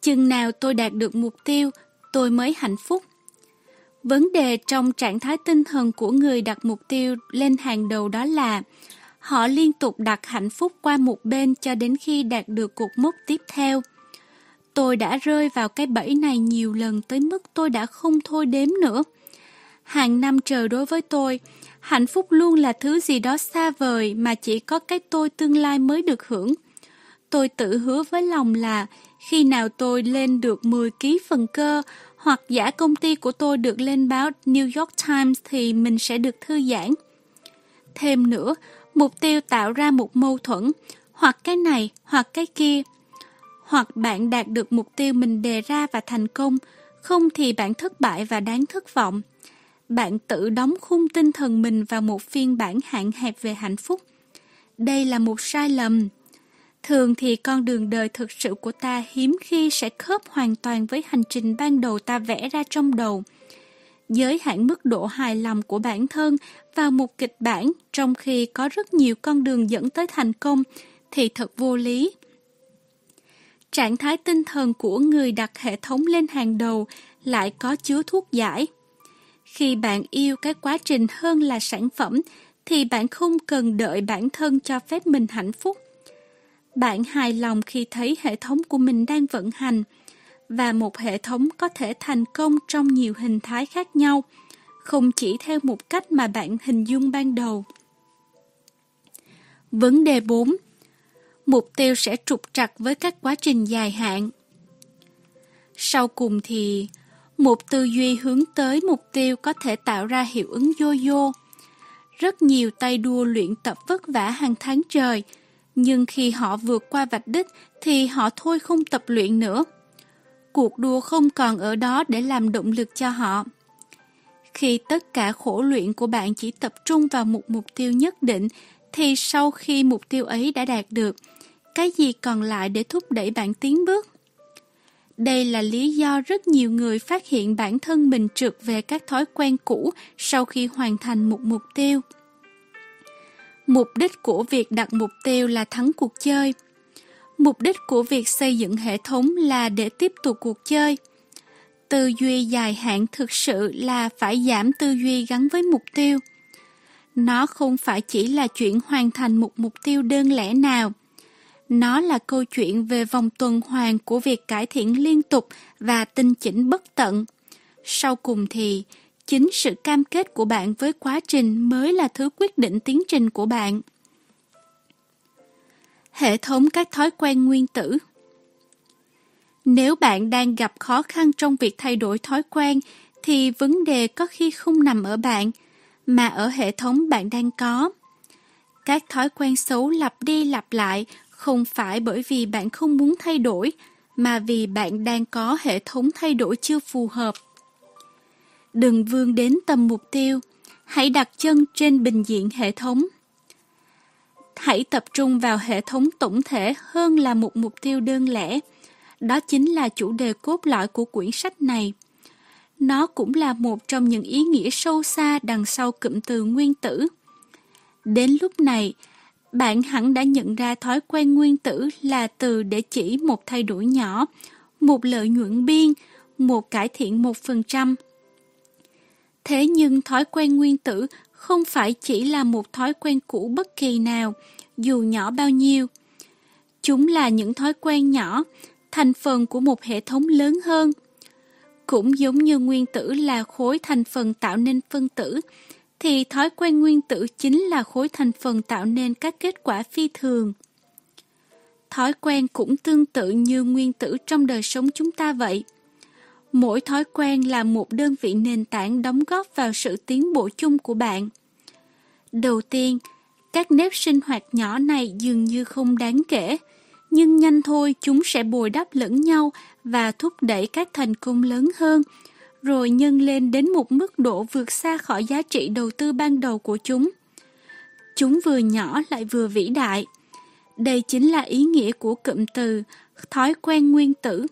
chừng nào tôi đạt được mục tiêu, tôi mới hạnh phúc. Vấn đề trong trạng thái tinh thần của người đặt mục tiêu lên hàng đầu đó là họ liên tục đặt hạnh phúc qua một bên cho đến khi đạt được cột mốc tiếp theo. Tôi đã rơi vào cái bẫy này nhiều lần tới mức tôi đã không thôi đếm nữa. Hàng năm trời đối với tôi, hạnh phúc luôn là thứ gì đó xa vời mà chỉ có cái tôi tương lai mới được hưởng. Tôi tự hứa với lòng là Khi nào tôi lên được 10 ký phần cơ hoặc giả công ty của tôi được lên báo New York Times thì mình sẽ được thư giãn. Thêm nữa, mục tiêu tạo ra một mâu thuẫn, hoặc cái này hoặc cái kia. Hoặc bạn đạt được mục tiêu mình đề ra và thành công, không thì bạn thất bại và đáng thất vọng. Bạn tự đóng khung tinh thần mình vào một phiên bản hạn hẹp về hạnh phúc. Đây là một sai lầm. Thường thì con đường đời thực sự của ta hiếm khi sẽ khớp hoàn toàn với hành trình ban đầu ta vẽ ra trong đầu. Giới hạn mức độ hài lòng của bản thân vào một kịch bản trong khi có rất nhiều con đường dẫn tới thành công thì thật vô lý. Trạng thái tinh thần của người đặt hệ thống lên hàng đầu lại có chứa thuốc giải. Khi bạn yêu cái quá trình hơn là sản phẩm thì bạn không cần đợi bản thân cho phép mình hạnh phúc. Bạn hài lòng khi thấy hệ thống của mình đang vận hành và một hệ thống có thể thành công trong nhiều hình thái khác nhau, không chỉ theo một cách mà bạn hình dung ban đầu. Vấn đề 4. Mục tiêu sẽ trục trặc với các quá trình dài hạn. Sau cùng thì, một tư duy hướng tới mục tiêu có thể tạo ra hiệu ứng yo-yo. Rất nhiều tay đua luyện tập vất vả hàng tháng trời, nhưng khi họ vượt qua vạch đích thì họ thôi không tập luyện nữa. Cuộc đua không còn ở đó để làm động lực cho họ. Khi tất cả khổ luyện của bạn chỉ tập trung vào một mục tiêu nhất định, thì sau khi mục tiêu ấy đã đạt được, cái gì còn lại để thúc đẩy bạn tiến bước? Đây là lý do rất nhiều người phát hiện bản thân mình trượt về các thói quen cũ sau khi hoàn thành một mục tiêu. Mục đích của việc đặt mục tiêu là thắng cuộc chơi. Mục đích của việc xây dựng hệ thống là để tiếp tục cuộc chơi. Tư duy dài hạn thực sự là phải giảm tư duy gắn với mục tiêu. Nó không phải chỉ là chuyện hoàn thành một mục tiêu đơn lẻ nào. Nó là câu chuyện về vòng tuần hoàn của việc cải thiện liên tục và tinh chỉnh bất tận. Sau cùng thì, chính sự cam kết của bạn với quá trình mới là thứ quyết định tiến trình của bạn. Hệ thống các thói quen nguyên tử Nếu bạn đang gặp khó khăn trong việc thay đổi thói quen, thì vấn đề có khi không nằm ở bạn, mà ở hệ thống bạn đang có. Các thói quen xấu lặp đi lặp lại không phải bởi vì bạn không muốn thay đổi, mà vì bạn đang có hệ thống thay đổi chưa phù hợp. Đừng vươn đến tầm mục tiêu, hãy đặt chân trên bình diện hệ thống. Hãy tập trung vào hệ thống tổng thể hơn là một mục tiêu đơn lẻ. Đó chính là chủ đề cốt lõi của quyển sách này. Nó cũng là một trong những ý nghĩa sâu xa đằng sau cụm từ nguyên tử. Đến lúc này, bạn hẳn đã nhận ra thói quen nguyên tử là từ để chỉ một thay đổi nhỏ, một lợi nhuận biên, một cải thiện một phần trăm. Thế nhưng thói quen nguyên tử không phải chỉ là một thói quen cũ bất kỳ nào, dù nhỏ bao nhiêu. Chúng là những thói quen nhỏ, thành phần của một hệ thống lớn hơn. Cũng giống như nguyên tử là khối thành phần tạo nên phân tử, thì thói quen nguyên tử chính là khối thành phần tạo nên các kết quả phi thường. Thói quen cũng tương tự như nguyên tử trong đời sống chúng ta vậy. Mỗi thói quen là một đơn vị nền tảng đóng góp vào sự tiến bộ chung của bạn. Đầu tiên, các nếp sinh hoạt nhỏ này dường như không đáng kể, nhưng nhanh thôi chúng sẽ bồi đắp lẫn nhau và thúc đẩy các thành công lớn hơn rồi nhân lên đến một mức độ vượt xa khỏi giá trị đầu tư ban đầu của chúng. Chúng vừa nhỏ lại vừa vĩ đại. Đây chính là ý nghĩa của cụm từ thói quen nguyên tử,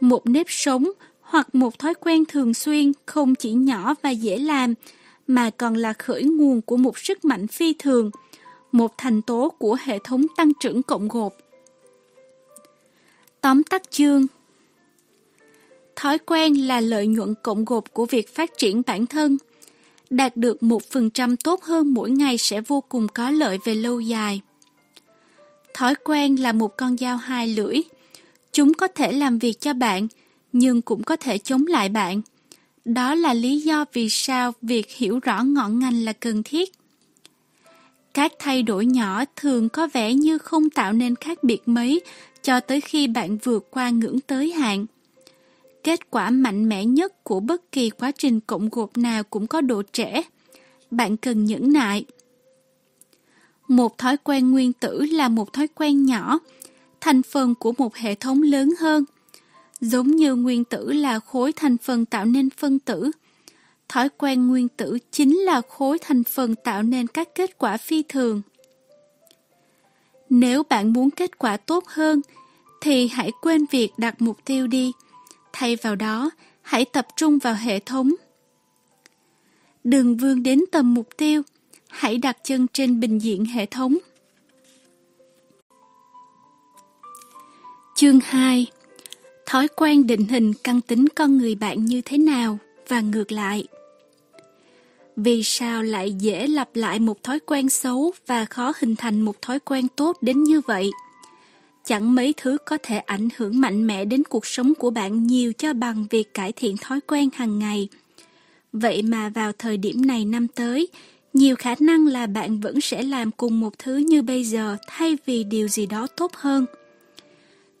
một nếp sống hoặc một thói quen thường xuyên không chỉ nhỏ và dễ làm, mà còn là khởi nguồn của một sức mạnh phi thường, một thành tố của hệ thống tăng trưởng cộng gộp. Tóm tắt chương Thói quen là lợi nhuận cộng gộp của việc phát triển bản thân. Đạt được một phần trăm tốt hơn mỗi ngày sẽ vô cùng có lợi về lâu dài. Thói quen là một con dao hai lưỡi. Chúng có thể làm việc cho bạn, nhưng cũng có thể chống lại bạn. Đó là lý do vì sao việc hiểu rõ ngọn ngành là cần thiết. Các thay đổi nhỏ thường có vẻ như không tạo nên khác biệt mấy cho tới khi bạn vượt qua ngưỡng tới hạn. Kết quả mạnh mẽ nhất của bất kỳ quá trình cộng gộp nào cũng có độ trễ. Bạn cần nhẫn nại. Một thói quen nguyên tử là một thói quen nhỏ, thành phần của một hệ thống lớn hơn. Giống như nguyên tử là khối thành phần tạo nên phân tử. Thói quen nguyên tử chính là khối thành phần tạo nên các kết quả phi thường. Nếu bạn muốn kết quả tốt hơn, thì hãy quên việc đặt mục tiêu đi. Thay vào đó, hãy tập trung vào hệ thống. Đừng vươn đến tầm mục tiêu, hãy đặt chân trên bình diện hệ thống. Chương 2 Thói quen định hình căn tính con người bạn như thế nào và ngược lại. Vì sao lại dễ lặp lại một thói quen xấu và khó hình thành một thói quen tốt đến như vậy? Chẳng mấy thứ có thể ảnh hưởng mạnh mẽ đến cuộc sống của bạn nhiều cho bằng việc cải thiện thói quen hàng ngày. Vậy mà vào thời điểm này năm tới, nhiều khả năng là bạn vẫn sẽ làm cùng một thứ như bây giờ thay vì điều gì đó tốt hơn.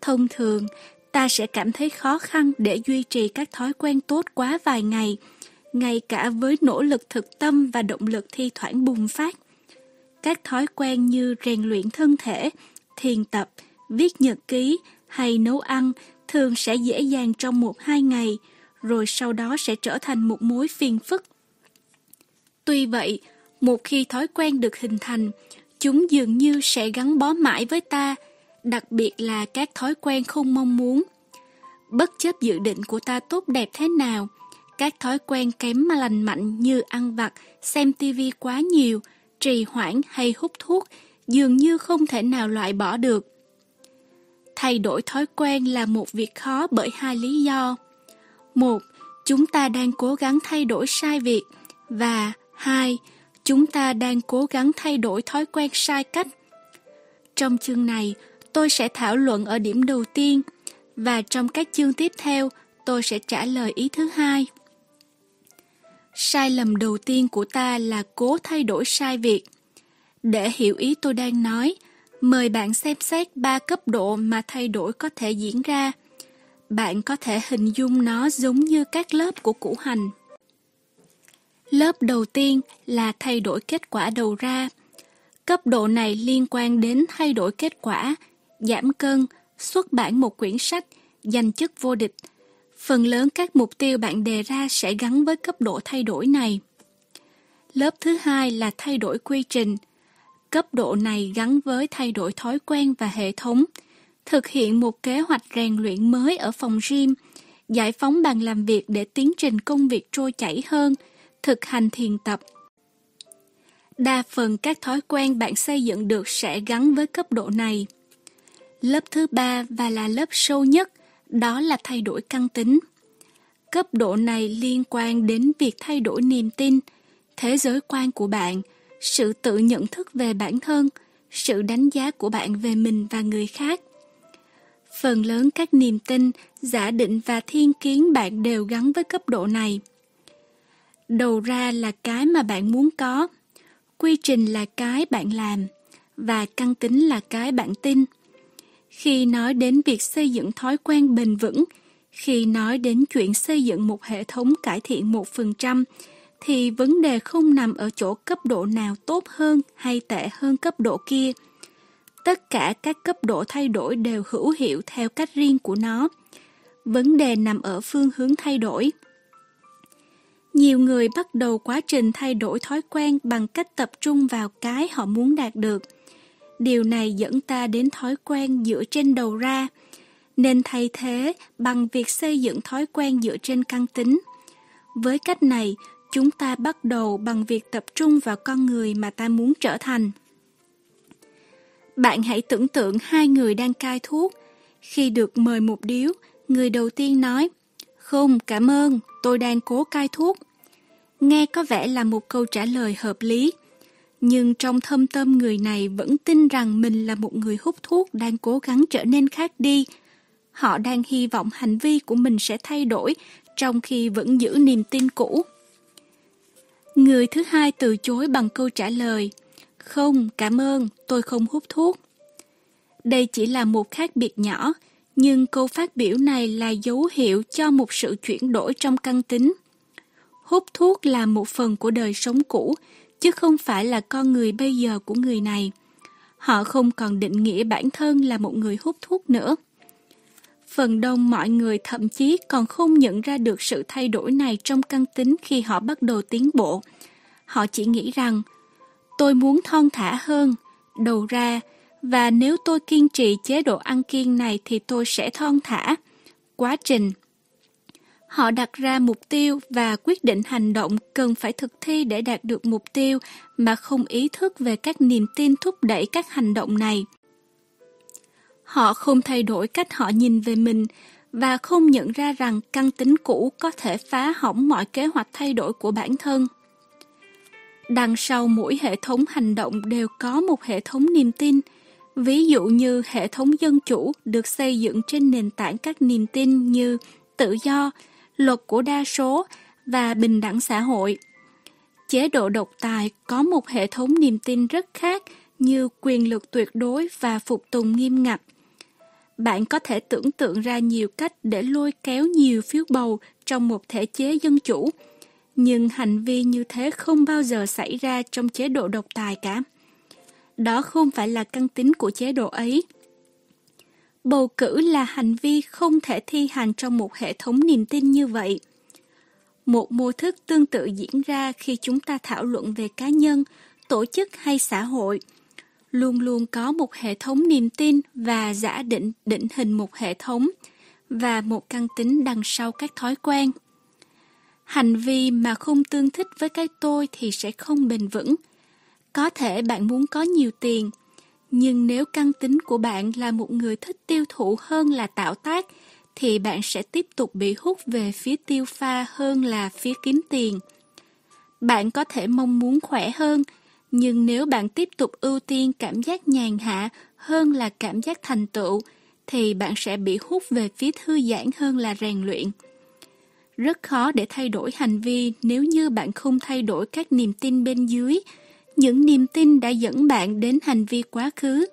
Thông thường, ta sẽ cảm thấy khó khăn để duy trì các thói quen tốt quá vài ngày, ngay cả với nỗ lực thực tâm và động lực thi thoảng bùng phát. Các thói quen như rèn luyện thân thể, thiền tập, viết nhật ký hay nấu ăn thường sẽ dễ dàng trong một hai ngày, rồi sau đó sẽ trở thành một mối phiền phức. Tuy vậy, một khi thói quen được hình thành, chúng dường như sẽ gắn bó mãi với ta, đặc biệt là các thói quen không mong muốn. Bất chấp dự định của ta tốt đẹp thế nào, các thói quen kém mà lành mạnh như ăn vặt, xem tivi quá nhiều, trì hoãn hay hút thuốc dường như không thể nào loại bỏ được. Thay đổi thói quen là một việc khó bởi hai lý do. Một, chúng ta đang cố gắng thay đổi sai việc và hai, chúng ta đang cố gắng thay đổi thói quen sai cách. Trong chương này, tôi sẽ thảo luận ở điểm đầu tiên và trong các chương tiếp theo, tôi sẽ trả lời ý thứ hai. Sai lầm đầu tiên của ta là cố thay đổi sai việc. Để hiểu ý tôi đang nói, mời bạn xem xét ba cấp độ mà thay đổi có thể diễn ra. Bạn có thể hình dung nó giống như các lớp của củ hành. Lớp đầu tiên là thay đổi kết quả đầu ra. Cấp độ này liên quan đến thay đổi kết quả, giảm cân, xuất bản một quyển sách, giành chức vô địch. Phần lớn các mục tiêu bạn đề ra sẽ gắn với cấp độ thay đổi này. Lớp thứ hai là thay đổi quy trình. Cấp độ này gắn với thay đổi thói quen và hệ thống, thực hiện một kế hoạch rèn luyện mới ở phòng gym, giải phóng bàn làm việc để tiến trình công việc trôi chảy hơn, thực hành thiền tập. Đa phần các thói quen bạn xây dựng được sẽ gắn với cấp độ này. Lớp thứ ba và là lớp sâu nhất, đó là thay đổi căn tính. Cấp độ này liên quan đến việc thay đổi niềm tin, thế giới quan của bạn, sự tự nhận thức về bản thân, sự đánh giá của bạn về mình và người khác. Phần lớn các niềm tin, giả định và thiên kiến bạn đều gắn với cấp độ này. Đầu ra là cái mà bạn muốn có, quy trình là cái bạn làm, và căn tính là cái bạn tin. Khi nói đến việc xây dựng thói quen bền vững, khi nói đến chuyện xây dựng một hệ thống cải thiện một phần trăm, thì vấn đề không nằm ở chỗ cấp độ nào tốt hơn hay tệ hơn cấp độ kia. Tất cả các cấp độ thay đổi đều hữu hiệu theo cách riêng của nó. Vấn đề nằm ở phương hướng thay đổi. Nhiều người bắt đầu quá trình thay đổi thói quen bằng cách tập trung vào cái họ muốn đạt được. Điều này dẫn ta đến thói quen dựa trên đầu ra, nên thay thế bằng việc xây dựng thói quen dựa trên căn tính. Với cách này, chúng ta bắt đầu bằng việc tập trung vào con người mà ta muốn trở thành. Bạn hãy tưởng tượng hai người đang cai thuốc. Khi được mời một điếu, người đầu tiên nói, Không, cảm ơn, tôi đang cố cai thuốc. Nghe có vẻ là một câu trả lời hợp lý, nhưng trong thâm tâm người này vẫn tin rằng mình là một người hút thuốc đang cố gắng trở nên khác đi. Họ đang hy vọng hành vi của mình sẽ thay đổi, trong khi vẫn giữ niềm tin cũ. Người thứ hai từ chối bằng câu trả lời, Không, cảm ơn, tôi không hút thuốc. Đây chỉ là một khác biệt nhỏ, nhưng câu phát biểu này là dấu hiệu cho một sự chuyển đổi trong căn tính. Hút thuốc là một phần của đời sống cũ, chứ không phải là con người bây giờ của người này. Họ không còn định nghĩa bản thân là một người hút thuốc nữa. Phần đông mọi người thậm chí còn không nhận ra được sự thay đổi này trong căn tính khi họ bắt đầu tiến bộ. Họ chỉ nghĩ rằng, tôi muốn thon thả hơn, đầu ra, và nếu tôi kiên trì chế độ ăn kiêng này thì tôi sẽ thon thả. Quá trình Họ đặt ra mục tiêu và quyết định hành động cần phải thực thi để đạt được mục tiêu mà không ý thức về các niềm tin thúc đẩy các hành động này. Họ không thay đổi cách họ nhìn về mình và không nhận ra rằng căn tính cũ có thể phá hỏng mọi kế hoạch thay đổi của bản thân. Đằng sau mỗi hệ thống hành động đều có một hệ thống niềm tin. Ví dụ như hệ thống dân chủ được xây dựng trên nền tảng các niềm tin như tự do, luật của đa số và bình đẳng xã hội. Chế độ độc tài có một hệ thống niềm tin rất khác như quyền lực tuyệt đối và phục tùng nghiêm ngặt. Bạn có thể tưởng tượng ra nhiều cách để lôi kéo nhiều phiếu bầu trong một thể chế dân chủ, nhưng hành vi như thế không bao giờ xảy ra trong chế độ độc tài cả. Đó không phải là căn tính của chế độ ấy. Bầu cử là hành vi không thể thi hành trong một hệ thống niềm tin như vậy. Một mô thức tương tự diễn ra khi chúng ta thảo luận về cá nhân, tổ chức hay xã hội. Luôn luôn có một hệ thống niềm tin và giả định định hình một hệ thống và một căn tính đằng sau các thói quen. Hành vi mà không tương thích với cái tôi thì sẽ không bền vững. Có thể bạn muốn có nhiều tiền, nhưng nếu căn tính của bạn là một người thích tiêu thụ hơn là tạo tác, thì bạn sẽ tiếp tục bị hút về phía tiêu pha hơn là phía kiếm tiền. Bạn có thể mong muốn khỏe hơn, nhưng nếu bạn tiếp tục ưu tiên cảm giác nhàn hạ hơn là cảm giác thành tựu, thì bạn sẽ bị hút về phía thư giãn hơn là rèn luyện. Rất khó để thay đổi hành vi nếu như bạn không thay đổi các niềm tin bên dưới, những niềm tin đã dẫn bạn đến hành vi quá khứ.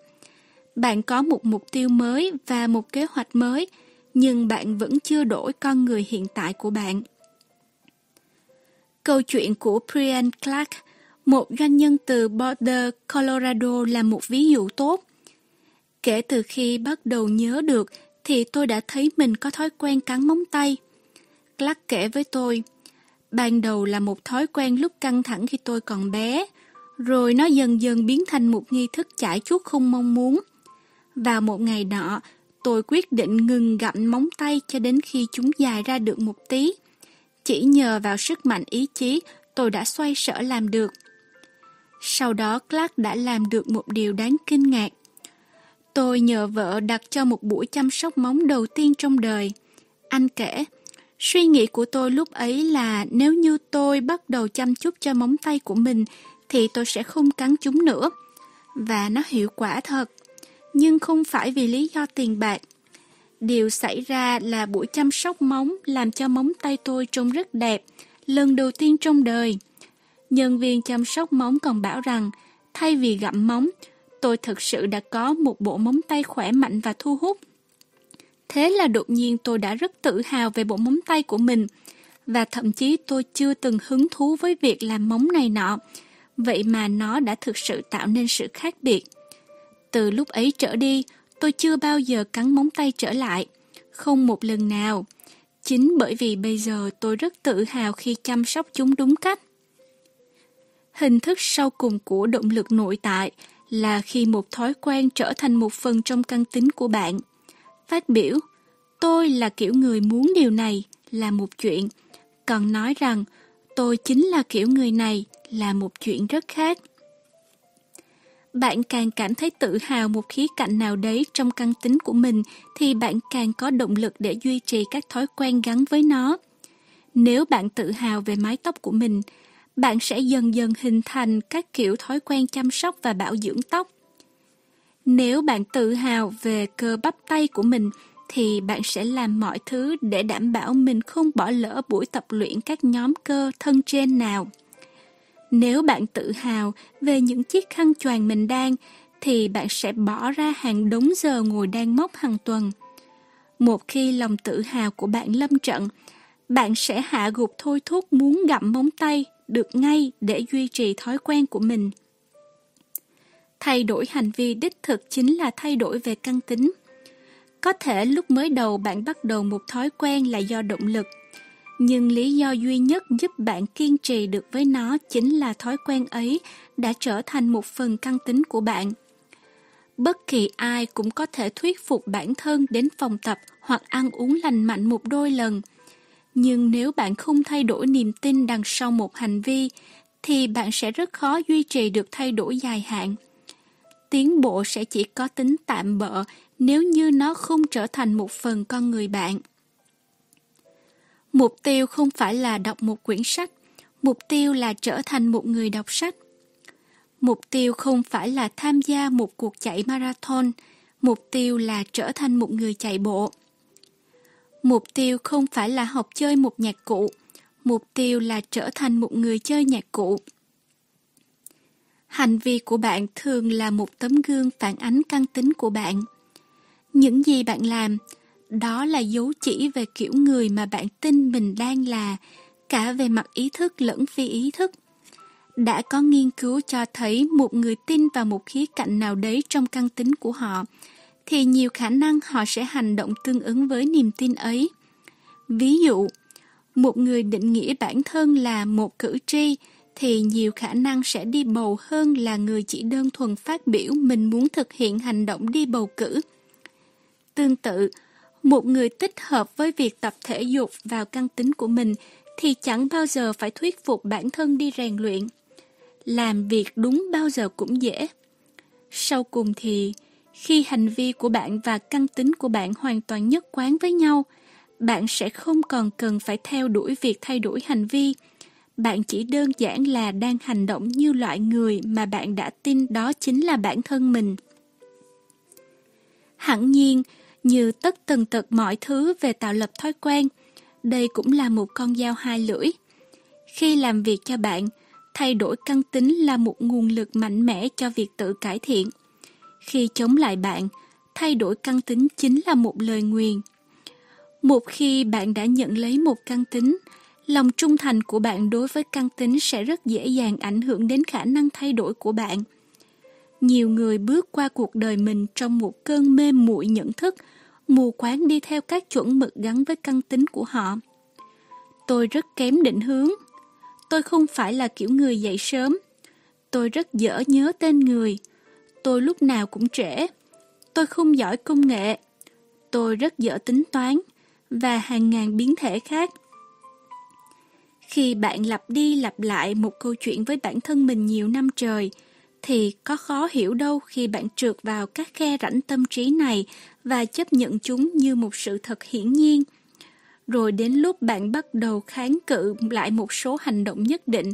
Bạn có một mục tiêu mới và một kế hoạch mới, nhưng bạn vẫn chưa đổi con người hiện tại của bạn. Câu chuyện của Brian Clark, một doanh nhân từ Boulder, Colorado là một ví dụ tốt. Kể từ khi bắt đầu nhớ được thì tôi đã thấy mình có thói quen cắn móng tay. Clark kể với tôi, ban đầu là một thói quen lúc căng thẳng khi tôi còn bé, rồi nó dần dần biến thành một nghi thức chải chuốt không mong muốn. và một ngày nọ, tôi quyết định ngừng gặm móng tay cho đến khi chúng dài ra được một tí. Chỉ nhờ vào sức mạnh ý chí, tôi đã xoay sở làm được. Sau đó Clark đã làm được một điều đáng kinh ngạc. Tôi nhờ vợ đặt cho một buổi chăm sóc móng đầu tiên trong đời. Anh kể, suy nghĩ của tôi lúc ấy là nếu như tôi bắt đầu chăm chút cho móng tay của mình thì tôi sẽ không cắn chúng nữa. Và nó hiệu quả thật, nhưng không phải vì lý do tiền bạc. Điều xảy ra là buổi chăm sóc móng làm cho móng tay tôi trông rất đẹp, lần đầu tiên trong đời. Nhân viên chăm sóc móng còn bảo rằng, thay vì gặm móng, tôi thực sự đã có một bộ móng tay khỏe mạnh và thu hút. Thế là đột nhiên tôi đã rất tự hào về bộ móng tay của mình, và thậm chí tôi chưa từng hứng thú với việc làm móng này nọ, vậy mà nó đã thực sự tạo nên sự khác biệt. Từ lúc ấy trở đi, tôi chưa bao giờ cắn móng tay trở lại, không một lần nào. Chính bởi vì bây giờ tôi rất tự hào khi chăm sóc chúng đúng cách. Hình thức sau cùng của động lực nội tại là khi một thói quen trở thành một phần trong căn tính của bạn. Phát biểu, tôi là kiểu người muốn điều này là một chuyện, còn nói rằng tôi chính là kiểu người này là một chuyện rất khác. Bạn càng cảm thấy tự hào một khía cạnh nào đấy trong căn tính của mình thì bạn càng có động lực để duy trì các thói quen gắn với nó. Nếu bạn tự hào về mái tóc của mình, bạn sẽ dần dần hình thành các kiểu thói quen chăm sóc và bảo dưỡng tóc. Nếu bạn tự hào về cơ bắp tay của mình thì bạn sẽ làm mọi thứ để đảm bảo mình không bỏ lỡ buổi tập luyện các nhóm cơ thân trên nào. Nếu bạn tự hào về những chiếc khăn choàng mình đang, thì bạn sẽ bỏ ra hàng đống giờ ngồi đan móc hàng tuần. Một khi lòng tự hào của bạn lâm trận, bạn sẽ hạ gục thôi thúc muốn gặm móng tay được ngay để duy trì thói quen của mình. Thay đổi hành vi đích thực chính là thay đổi về căn tính. Có thể lúc mới đầu bạn bắt đầu một thói quen là do động lực, nhưng lý do duy nhất giúp bạn kiên trì được với nó chính là thói quen ấy đã trở thành một phần căn tính của bạn. Bất kỳ ai cũng có thể thuyết phục bản thân đến phòng tập hoặc ăn uống lành mạnh một đôi lần. Nhưng nếu bạn không thay đổi niềm tin đằng sau một hành vi, thì bạn sẽ rất khó duy trì được thay đổi dài hạn. Tiến bộ sẽ chỉ có tính tạm bợ nếu như nó không trở thành một phần con người bạn. Mục tiêu không phải là đọc một quyển sách, mục tiêu là trở thành một người đọc sách. Mục tiêu không phải là tham gia một cuộc chạy marathon, mục tiêu là trở thành một người chạy bộ. Mục tiêu không phải là học chơi một nhạc cụ, mục tiêu là trở thành một người chơi nhạc cụ. Hành vi của bạn thường là một tấm gương phản ánh căn tính của bạn. Những gì bạn làm, đó là dấu chỉ về kiểu người mà bạn tin mình đang là, cả về mặt ý thức lẫn phi ý thức. Đã có nghiên cứu cho thấy một người tin vào một khía cạnh nào đấy trong căn tính của họ, thì nhiều khả năng họ sẽ hành động tương ứng với niềm tin ấy. Ví dụ, một người định nghĩa bản thân là một cử tri, thì nhiều khả năng sẽ đi bầu hơn là người chỉ đơn thuần phát biểu mình muốn thực hiện hành động đi bầu cử. Tương tự, một người tích hợp với việc tập thể dục vào căn tính của mình thì chẳng bao giờ phải thuyết phục bản thân đi rèn luyện. Làm việc đúng bao giờ cũng dễ. Sau cùng thì, khi hành vi của bạn và căn tính của bạn hoàn toàn nhất quán với nhau, bạn sẽ không còn cần phải theo đuổi việc thay đổi hành vi. Bạn chỉ đơn giản là đang hành động như loại người mà bạn đã tin đó chính là bản thân mình. Hẳn nhiên, như tất tần tật mọi thứ về tạo lập thói quen, đây cũng là một con dao hai lưỡi. Khi làm việc cho bạn, thay đổi căn tính là một nguồn lực mạnh mẽ cho việc tự cải thiện. Khi chống lại bạn, thay đổi căn tính chính là một lời nguyền. Một khi bạn đã nhận lấy một căn tính, lòng trung thành của bạn đối với căn tính sẽ rất dễ dàng ảnh hưởng đến khả năng thay đổi của bạn. Nhiều người bước qua cuộc đời mình trong một cơn mê muội nhận thức, mù quáng đi theo các chuẩn mực gắn với căn tính của họ. Tôi rất kém định hướng. Tôi không phải là kiểu người dậy sớm. Tôi rất dở nhớ tên người. Tôi lúc nào cũng trễ. Tôi không giỏi công nghệ. Tôi rất dở tính toán và hàng ngàn biến thể khác. Khi bạn lặp đi lặp lại một câu chuyện với bản thân mình nhiều năm trời, thì có khó hiểu đâu khi bạn trượt vào các khe rãnh tâm trí này và chấp nhận chúng như một sự thật hiển nhiên. Rồi đến lúc bạn bắt đầu kháng cự lại một số hành động nhất định,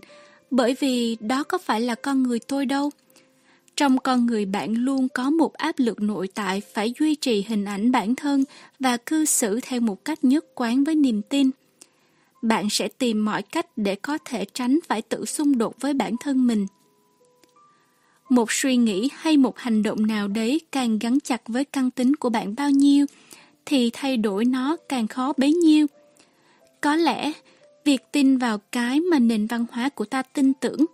bởi vì đó có phải là con người tôi đâu. Trong con người bạn luôn có một áp lực nội tại phải duy trì hình ảnh bản thân và cư xử theo một cách nhất quán với niềm tin. Bạn sẽ tìm mọi cách để có thể tránh phải tự xung đột với bản thân mình. Một suy nghĩ hay một hành động nào đấy càng gắn chặt với căn tính của bạn bao nhiêu, thì thay đổi nó càng khó bấy nhiêu. Có lẽ, việc tin vào cái mà nền văn hóa của ta tin tưởng,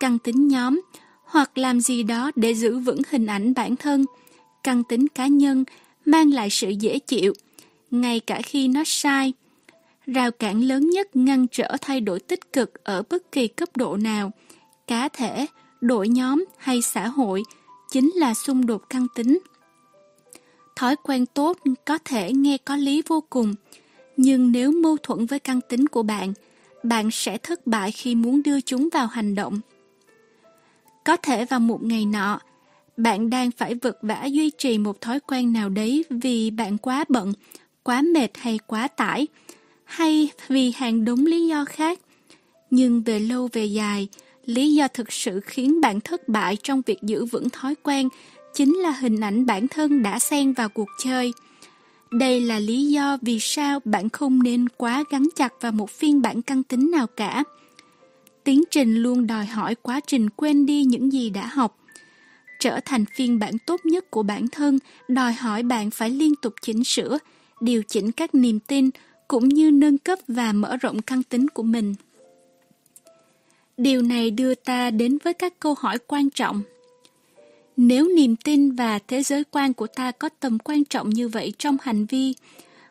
căn tính nhóm, hoặc làm gì đó để giữ vững hình ảnh bản thân, căn tính cá nhân, mang lại sự dễ chịu, ngay cả khi nó sai. Rào cản lớn nhất ngăn trở thay đổi tích cực ở bất kỳ cấp độ nào, cá thể, đội nhóm hay xã hội chính là xung đột căn tính. Thói quen tốt có thể nghe có lý vô cùng, nhưng nếu mâu thuẫn với căn tính của bạn, bạn sẽ thất bại khi muốn đưa chúng vào hành động. Có thể vào một ngày nọ, bạn đang phải vật vã duy trì một thói quen nào đấy vì bạn quá bận, quá mệt hay quá tải, hay vì hàng đúng lý do khác. Nhưng về lâu về dài, lý do thực sự khiến bạn thất bại trong việc giữ vững thói quen chính là hình ảnh bản thân đã xen vào cuộc chơi. Đây là lý do vì sao bạn không nên quá gắn chặt vào một phiên bản căn tính nào cả. Tiến trình luôn đòi hỏi quá trình quên đi những gì đã học. Trở thành phiên bản tốt nhất của bản thân đòi hỏi bạn phải liên tục chỉnh sửa, điều chỉnh các niềm tin cũng như nâng cấp và mở rộng căn tính của mình. Điều này đưa ta đến với các câu hỏi quan trọng. Nếu niềm tin và thế giới quan của ta có tầm quan trọng như vậy trong hành vi,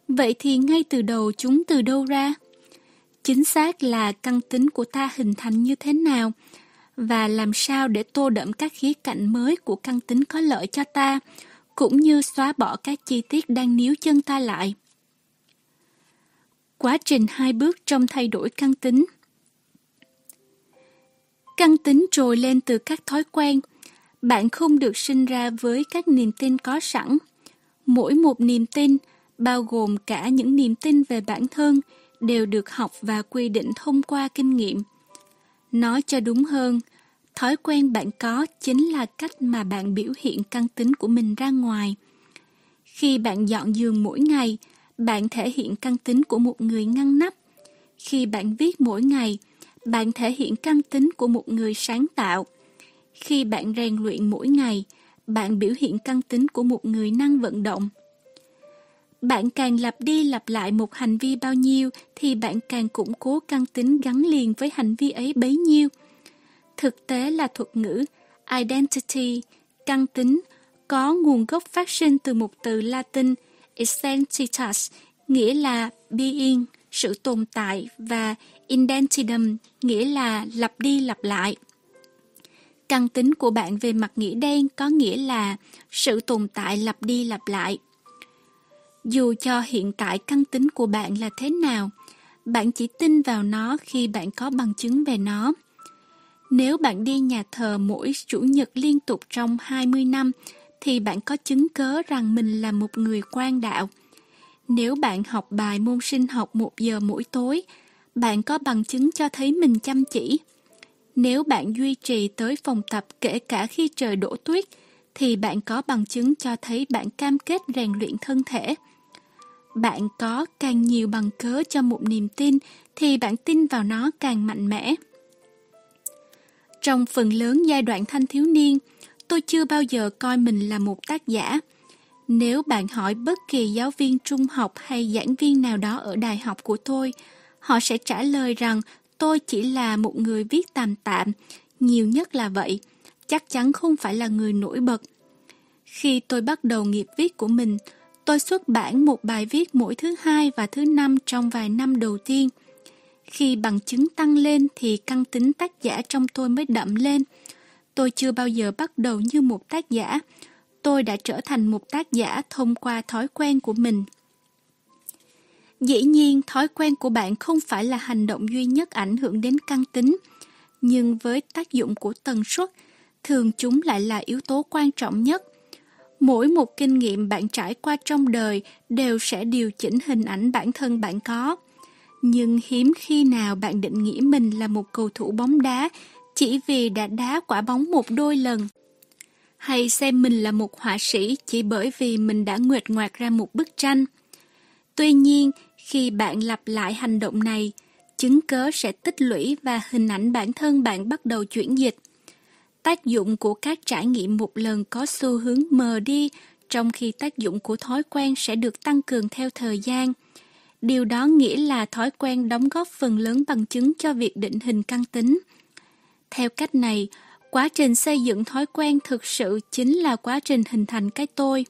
vậy thì ngay từ đầu chúng từ đâu ra? Chính xác là căn tính của ta hình thành như thế nào và làm sao để tô đậm các khía cạnh mới của căn tính có lợi cho ta, cũng như xóa bỏ các chi tiết đang níu chân ta lại. Quá trình hai bước trong thay đổi căn tính Căn tính trồi lên từ các thói quen. Bạn không được sinh ra với các niềm tin có sẵn. Mỗi một niềm tin, bao gồm cả những niềm tin về bản thân, đều được học và quy định thông qua kinh nghiệm. Nói cho đúng hơn, thói quen bạn có chính là cách mà bạn biểu hiện căn tính của mình ra ngoài. Khi bạn dọn giường mỗi ngày, bạn thể hiện căn tính của một người ngăn nắp. Khi bạn viết mỗi ngày, bạn thể hiện căn tính của một người sáng tạo. Khi bạn rèn luyện mỗi ngày, bạn biểu hiện căn tính của một người năng vận động. Bạn càng lặp đi lặp lại một hành vi bao nhiêu thì bạn càng củng cố căn tính gắn liền với hành vi ấy bấy nhiêu. Thực tế là thuật ngữ identity, căn tính, có nguồn gốc phát sinh từ một từ Latin identitas, nghĩa là being, sự tồn tại và Indentidum nghĩa là lặp đi lặp lại. Căn tính của bạn về mặt nghĩa đen có nghĩa là sự tồn tại lặp đi lặp lại. Dù cho hiện tại căn tính của bạn là thế nào, bạn chỉ tin vào nó khi bạn có bằng chứng về nó. Nếu bạn đi nhà thờ mỗi chủ nhật liên tục trong 20 năm, thì bạn có chứng cớ rằng mình là một người quan đạo. Nếu bạn học bài môn sinh học một giờ mỗi tối, bạn có bằng chứng cho thấy mình chăm chỉ. Nếu bạn duy trì tới phòng tập kể cả khi trời đổ tuyết, thì bạn có bằng chứng cho thấy bạn cam kết rèn luyện thân thể. Bạn có càng nhiều bằng cớ cho một niềm tin, thì bạn tin vào nó càng mạnh mẽ. Trong phần lớn giai đoạn thanh thiếu niên, tôi chưa bao giờ coi mình là một tác giả. Nếu bạn hỏi bất kỳ giáo viên trung học hay giảng viên nào đó ở đại học của tôi, họ sẽ trả lời rằng tôi chỉ là một người viết tạm tạm, nhiều nhất là vậy, chắc chắn không phải là người nổi bật. Khi tôi bắt đầu nghiệp viết của mình, tôi xuất bản một bài viết mỗi thứ hai và thứ năm trong vài năm đầu tiên. Khi bằng chứng tăng lên thì căn tính tác giả trong tôi mới đậm lên. Tôi chưa bao giờ bắt đầu như một tác giả. Tôi đã trở thành một tác giả thông qua thói quen của mình. Dĩ nhiên, thói quen của bạn không phải là hành động duy nhất ảnh hưởng đến căn tính, nhưng với tác dụng của tần suất, thường chúng lại là yếu tố quan trọng nhất. Mỗi một kinh nghiệm bạn trải qua trong đời đều sẽ điều chỉnh hình ảnh bản thân bạn có. Nhưng hiếm khi nào bạn định nghĩ mình là một cầu thủ bóng đá chỉ vì đã đá quả bóng một đôi lần. Hay xem mình là một họa sĩ chỉ bởi vì mình đã nguyệt ngoạc ra một bức tranh. Tuy nhiên, khi bạn lặp lại hành động này, chứng cớ sẽ tích lũy và hình ảnh bản thân bạn bắt đầu chuyển dịch. Tác dụng của các trải nghiệm một lần có xu hướng mờ đi, trong khi tác dụng của thói quen sẽ được tăng cường theo thời gian. Điều đó nghĩa là thói quen đóng góp phần lớn bằng chứng cho việc định hình căn tính. Theo cách này, quá trình xây dựng thói quen thực sự chính là quá trình hình thành cái tôi.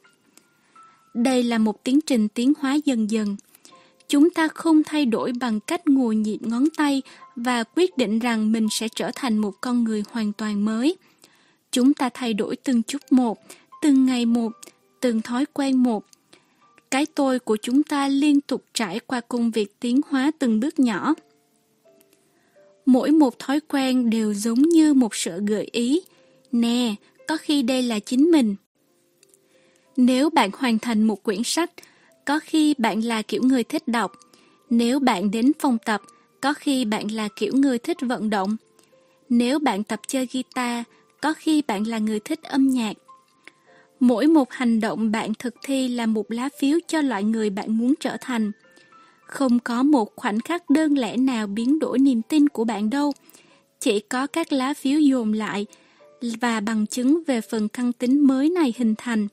Đây là một tiến trình tiến hóa dần dần. Chúng ta không thay đổi bằng cách ngồi nhịp ngón tay và quyết định rằng mình sẽ trở thành một con người hoàn toàn mới. Chúng ta thay đổi từng chút một, từng ngày một, từng thói quen một. Cái tôi của chúng ta liên tục trải qua công việc tiến hóa từng bước nhỏ. Mỗi một thói quen đều giống như một sự gợi ý. Nè, có khi đây là chính mình. Nếu bạn hoàn thành một quyển sách, có khi bạn là kiểu người thích đọc. Nếu bạn đến phòng tập, có khi bạn là kiểu người thích vận động. Nếu bạn tập chơi guitar, có khi bạn là người thích âm nhạc. Mỗi một hành động bạn thực thi là một lá phiếu cho loại người bạn muốn trở thành. Không có một khoảnh khắc đơn lẻ nào biến đổi niềm tin của bạn đâu. Chỉ có các lá phiếu dồn lại và bằng chứng về phần căn tính mới này hình thành.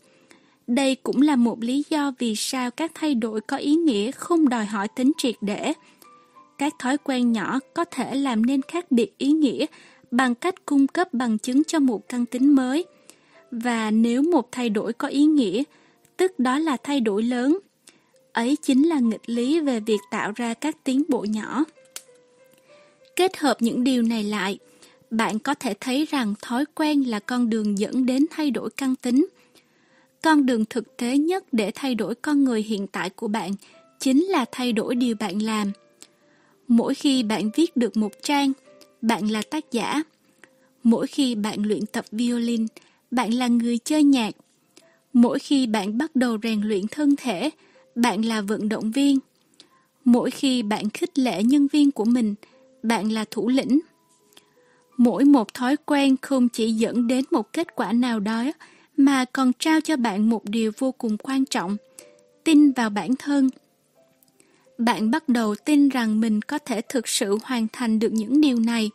Đây cũng là một lý do vì sao các thay đổi có ý nghĩa không đòi hỏi tính triệt để. Các thói quen nhỏ có thể làm nên khác biệt ý nghĩa bằng cách cung cấp bằng chứng cho một căn tính mới. Và nếu một thay đổi có ý nghĩa, tức đó là thay đổi lớn. Ấy chính là nghịch lý về việc tạo ra các tiến bộ nhỏ. Kết hợp những điều này lại, bạn có thể thấy rằng thói quen là con đường dẫn đến thay đổi căn tính. Con đường thực tế nhất để thay đổi con người hiện tại của bạn chính là thay đổi điều bạn làm. Mỗi khi bạn viết được một trang, bạn là tác giả. Mỗi khi bạn luyện tập violin, bạn là người chơi nhạc. Mỗi khi bạn bắt đầu rèn luyện thân thể, bạn là vận động viên. Mỗi khi bạn khích lệ nhân viên của mình, bạn là thủ lĩnh. Mỗi một thói quen không chỉ dẫn đến một kết quả nào đó, mà còn trao cho bạn một điều vô cùng quan trọng, tin vào bản thân. Bạn bắt đầu tin rằng mình có thể thực sự hoàn thành được những điều này.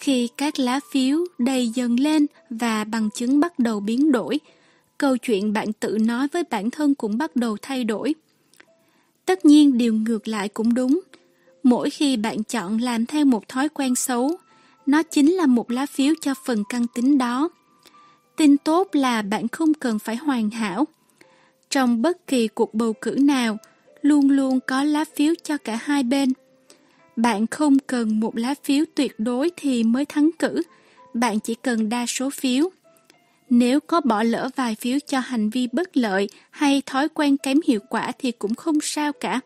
Khi các lá phiếu đầy dần lên và bằng chứng bắt đầu biến đổi, câu chuyện bạn tự nói với bản thân cũng bắt đầu thay đổi. Tất nhiên điều ngược lại cũng đúng. Mỗi khi bạn chọn làm theo một thói quen xấu, nó chính là một lá phiếu cho phần căn tính đó. Tin tốt là bạn không cần phải hoàn hảo. Trong bất kỳ cuộc bầu cử nào, luôn luôn có lá phiếu cho cả hai bên. Bạn không cần một lá phiếu tuyệt đối thì mới thắng cử, bạn chỉ cần đa số phiếu. Nếu có bỏ lỡ vài phiếu cho hành vi bất lợi hay thói quen kém hiệu quả thì cũng không sao cả.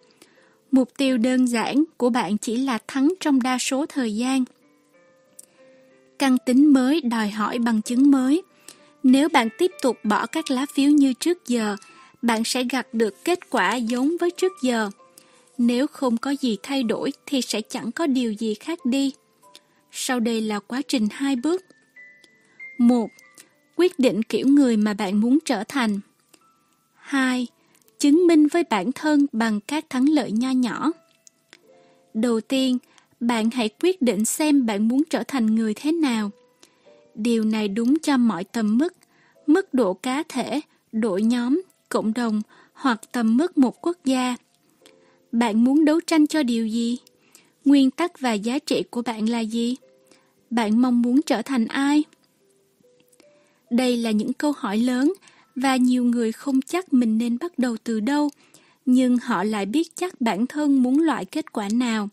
Mục tiêu đơn giản của bạn chỉ là thắng trong đa số thời gian. Căn tính mới đòi hỏi bằng chứng mới. Nếu bạn tiếp tục bỏ các lá phiếu như trước giờ, bạn sẽ gặt được kết quả giống với trước giờ. Nếu không có gì thay đổi thì sẽ chẳng có điều gì khác đi. Sau đây là quá trình hai bước. 1. Quyết định kiểu người mà bạn muốn trở thành. 2. Chứng minh với bản thân bằng các thắng lợi nho nhỏ. Đầu tiên, bạn hãy quyết định xem bạn muốn trở thành người thế nào. Điều này đúng cho mọi tầm mức, mức độ cá thể, đội nhóm, cộng đồng hoặc tầm mức một quốc gia. Bạn muốn đấu tranh cho điều gì? Nguyên tắc và giá trị của bạn là gì? Bạn mong muốn trở thành ai? Đây là những câu hỏi lớn và nhiều người không chắc mình nên bắt đầu từ đâu, nhưng họ lại biết chắc bản thân muốn loại kết quả nào.